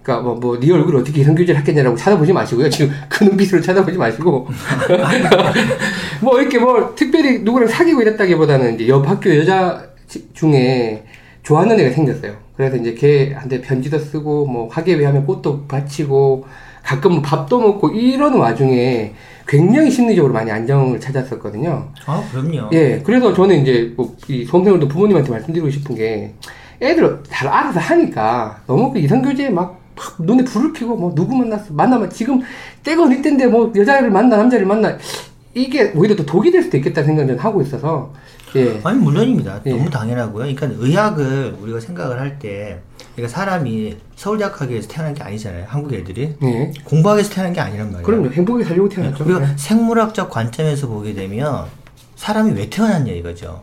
그러니까 뭐, 뭐, 네 얼굴 어떻게 이성 교제를 했겠냐라고 찾아보지 마시고요. 지금 그 눈빛으로 찾아보지 마시고. 뭐, 이렇게 뭐, 특별히 누구랑 사귀고 이랬다기보다는 이제 옆 학교 여자 지- 중에 좋아하는 애가 생겼어요. 그래서 이제 걔한테 편지도 쓰고, 뭐, 학예회 하면 꽃도 바치고, 가끔 뭐 밥도 먹고, 이런 와중에 굉장히 심리적으로 많이 안정을 찾았었거든요. 아, 그럼요. 예, 그래서 저는 이제 뭐이 수험생들도 부모님한테 말씀드리고 싶은 게 애들 잘 알아서 하니까 너무 그 이성교제에 막, 막 눈에 불을 켜고 뭐 누구 만났어 만나면 지금 때가 어느 때인데 뭐 여자를 만나 남자를 만나 이게 오히려 더 독이 될 수도 있겠다 생각을 하고 있어서 예, 아니 물론입니다. 예. 너무 당연하고요. 그러니까 의학을 우리가 생각을 할 때, 그러니까 사람이 서울대학교에서 태어난 게 아니잖아요. 한국 애들이 예, 공부하기 위해서 태어난 게 아니란 말이에요. 그럼요 행복하게 살려고 태어났죠. 우리가 예. 생물학적 관점에서 보게 되면 사람이 왜 태어났냐 이거죠.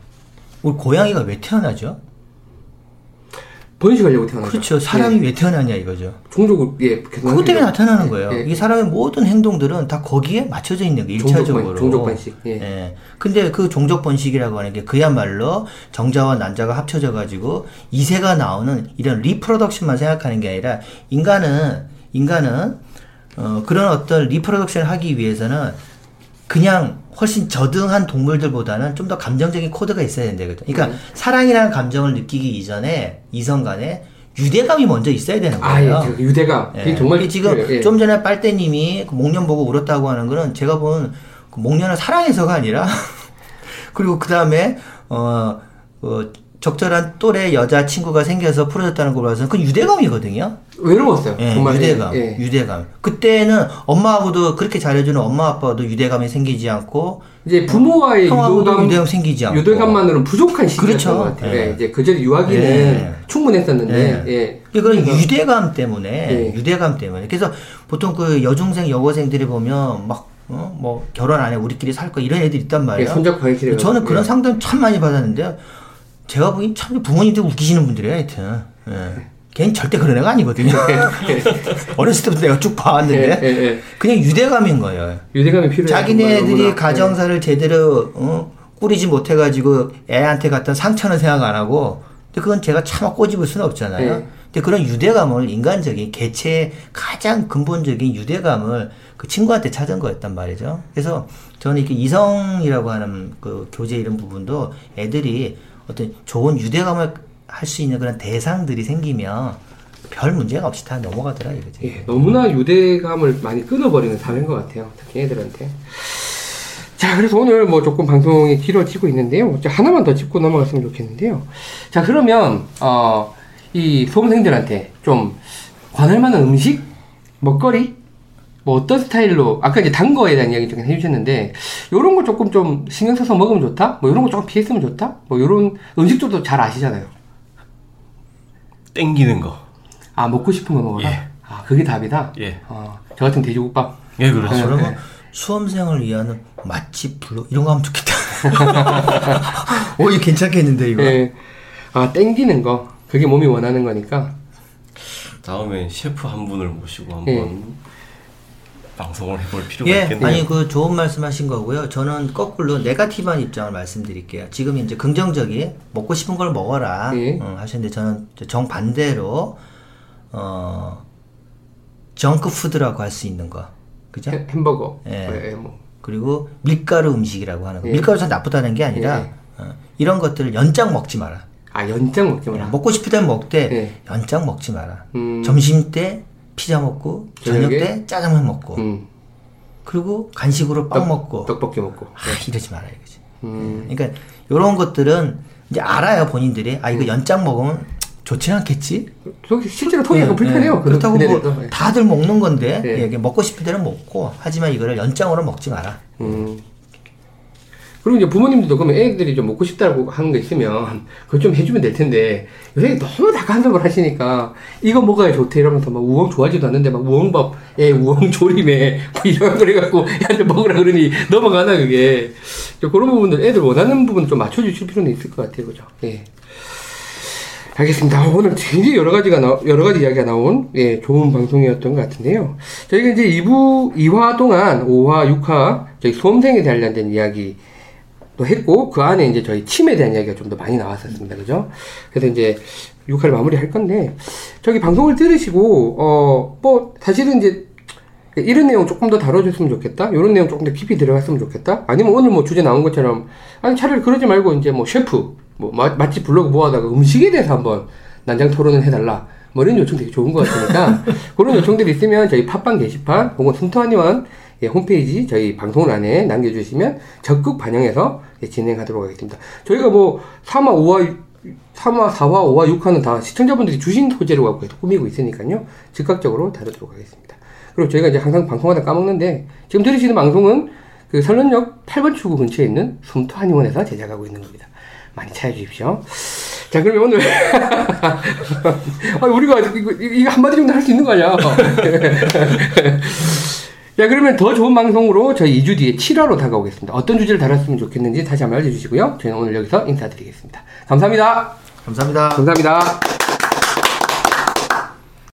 우리 고양이가 왜 태어나죠? 번식하려고 태어났죠. 그렇죠. 사람이 예. 왜 태어나냐 이거죠. 종족을 예 그것 때문에. 나타나는 거예요. 예, 예. 이 사람의 모든 행동들은 다 거기에 맞춰져 있는 거예요. 종족 일차적으로. 번- 종족 번식, 예. 예. 근데 그 종족 번식이라고 하는 게 그야말로 정자와 난자가 합쳐져 가지고 이세가 나오는 이런 reproduction만 생각하는 게 아니라 인간은 인간은 어, 그런 어떤 reproduction을 하기 위해서는 그냥 훨씬 저등한 동물들보다는 좀 더 감정적인 코드가 있어야 된다거든. 그러니까 사랑이라는 감정을 느끼기 이전에 이성 간에 유대감이 먼저 있어야 되는 아, 예, 거예요. 그 유대감. 예. 정말 지금 예, 예. 좀 전에 빨대님이 그 목련 보고 울었다고 하는 거는 제가 본 그 목련을 사랑해서가 아니라 그리고 그 다음에 어, 어, 적절한 또래 여자 친구가 생겨서 풀어졌다는 걸 봐서는 그건 유대감이거든요. 외로웠어요. 예, 정말 유대감, 예, 예. 유대감. 그때는 엄마하고도 그렇게 잘해주는 엄마 아빠도 유대감이 생기지 않고 이제 부모와의 유도감, 유대감 생기지 않고 유대감만으로는 부족한 시기였던 그렇죠. 것 같아요. 예. 예, 이제 그저 유아기는 예. 충분했었는데, 예. 예. 그런 유대감 때문에 예. 유대감 때문에 그래서 보통 그 여중생 여고생들이 보면 막 어? 뭐 결혼 안 해 우리끼리 살 거 이런 애들 있단 예, 말이에요. 손잡고 가기 싫어요. 저는 그런 예. 상담 참 많이 받았는데 제가 보기엔 참 부모님들 웃기시는 분들이에요 하여튼 예. 걔는 절대 그런 애가 아니거든요. 어렸을 때부터 내가 쭉 봐왔는데 예, 예, 예. 그냥 유대감인 거예요. 유대감이 필요해요. 정말 자기네들이. 가정사를 제대로 어? 꾸리지 못해가지고 애한테 갖다 상처는 생각 안 하고 근데 그건 제가 차마 꼬집을 수는 없잖아요. 네. 근데 그런 유대감을 인간적인 개체의 가장 근본적인 유대감을 그 친구한테 찾은 거였단 말이죠. 그래서 저는 이렇게 이성이라고 하는 그 교제 이런 부분도 애들이 어떤 좋은 유대감을 할 수 있는 그런 대상들이 생기면 별 문제가 없이 다 넘어가더라 이거지. 예, 너무나 유대감을 많이 끊어버리는 사회인 것 같아요. 특히 애들한테. 자, 그래서 오늘 뭐 조금 방송이 길어지고 있는데요. 자, 하나만 더 짚고 넘어갔으면 좋겠는데요. 자, 그러면, 어, 이 수험생들한테 좀 관할 만한 음식? 먹거리? 뭐 어떤 스타일로, 아까 이제 단 거에 대한 이야기 좀 해주셨는데, 요런 거 조금 좀 신경 써서 먹으면 좋다? 뭐 요런 거 조금 피했으면 좋다? 뭐 요런 음식들도 잘 아시잖아요. 땡기는 거. 아, 먹고 싶은 거 먹어라? 예. 아, 그게 답이다? 예. 어, 저 같은 돼지국밥. 예, 그렇죠. 네. 그러면 수험생을 위한 맛집 블로 이런 거 하면 좋겠다. 오, 이거 괜찮겠는데 이거. 예. 아, 땡기는 거. 그게 몸이 원하는 거니까. 다음엔 셰프 한 분을 모시고 한번 예. 방송을 해볼 필요가 예, 있겠네요. 아니 그 좋은 말씀하신 거고요. 저는 거꾸로 네가티브한 입장을 말씀드릴게요. 지금 이제 긍정적인 먹고 싶은 걸 먹어라 예. 어, 하셨는데 저는 정 반대로 어 정크 푸드라고 할 수 있는 거, 그죠? 햄- 햄버거. 예. 예, 예, 뭐. 그리고 밀가루 음식이라고 하는 거. 예. 밀가루 참 나쁘다는 게 아니라 예. 어, 이런 것들을 연장 먹지 마라. 아, 연장 먹지 마라. 먹고 싶을 땐 먹되 예. 연장 먹지 마라. 음. 점심 때 피자 먹고 저녁 저녁에? 때 짜장면 먹고 음. 그리고 간식으로 빵 떡- 먹고 떡볶이 먹고. 아, 이러지 마라 이거지. 음. 그러니까 이런 것들은 이제 알아요 본인들이 아 이거 연장 먹으면 좋진 않겠지. 실제로 약간 예, 불편해요. 예. 그렇다고 뭐. 예. 다들 먹는 건데 예. 예, 먹고 싶은 대로 먹고 하지만 이거를 연장으로 먹지 마라. 음. 그리고 이제 부모님들도 그러면 애들이 좀 먹고 싶다고 하는 거 있으면 그걸 좀 해주면 될 텐데 요새 너무 다 간섭을 하시니까 이거 먹어야 좋대 이러면서 막 우엉 좋아하지도 않는데 막 우엉밥, 예, 우엉 조림에 뭐 이런 걸 해갖고 애한테 먹으라 그러니 넘어가나 그게 저 그런 부분들 애들 원하는 부분 좀 맞춰주실 필요는 있을 것 같아요, 그죠? 예. 알겠습니다. 아, 오늘 굉장히 여러 가지가 나, 여러 가지 이야기가 나온, 예, 좋은 방송이었던 것 같은데요. 저희가 이제 2부, 2화 동안 5화, 6화, 저희 수험생에 관련된 이야기 또 했고, 그 안에 이제 저희 침에 대한 이야기가 좀 더 많이 나왔었습니다. 그죠? 그래서 이제 6화를 마무리 할 건데, 저기 방송을 들으시고, 어, 뭐, 사실은 이제, 이런 내용 조금 더 다뤄줬으면 좋겠다. 이런 내용 조금 더 깊이 들어갔으면 좋겠다. 아니면 오늘 뭐 주제 나온 것처럼 아니 차라리 그러지 말고 이제 뭐 셰프, 뭐 맛- 맛집 블로그 모아다가 음식에 대해서 한번 난장 토론을 해달라. 뭐 이런 요청 되게 좋은 것 같으니까 그런 요청들이 있으면 저희 팟빵 게시판 혹은 순토한의원 예, 홈페이지 저희 방송란에 남겨주시면 적극 반영해서 예, 진행하도록 하겠습니다. 저희가 뭐 3화, 5화, 3화, 4화, 5화, 6화는 다 시청자분들이 주신 소재로 갖고 계속 꾸미고 있으니까요. 즉각적으로 다루도록 하겠습니다. 그리고 저희가 이제 항상 방송하다 까먹는데 지금 들으시는 방송은 그 설련역 8번 출구 근처에 있는 숨토 한의원에서 제작하고 있는 겁니다. 많이 찾아주십시오. 자, 그러면 오늘 아, 우리가 이거, 이거 한마디 정도 할 수 있는 거 아니야? 자, 그러면 더 좋은 방송으로 저희 2주 뒤에 7화로 다가오겠습니다. 어떤 주제를 다뤘으면 좋겠는지 다시 한번 알려주시고요. 저희는 오늘 여기서 인사드리겠습니다. 감사합니다. 감사합니다. 감사합니다.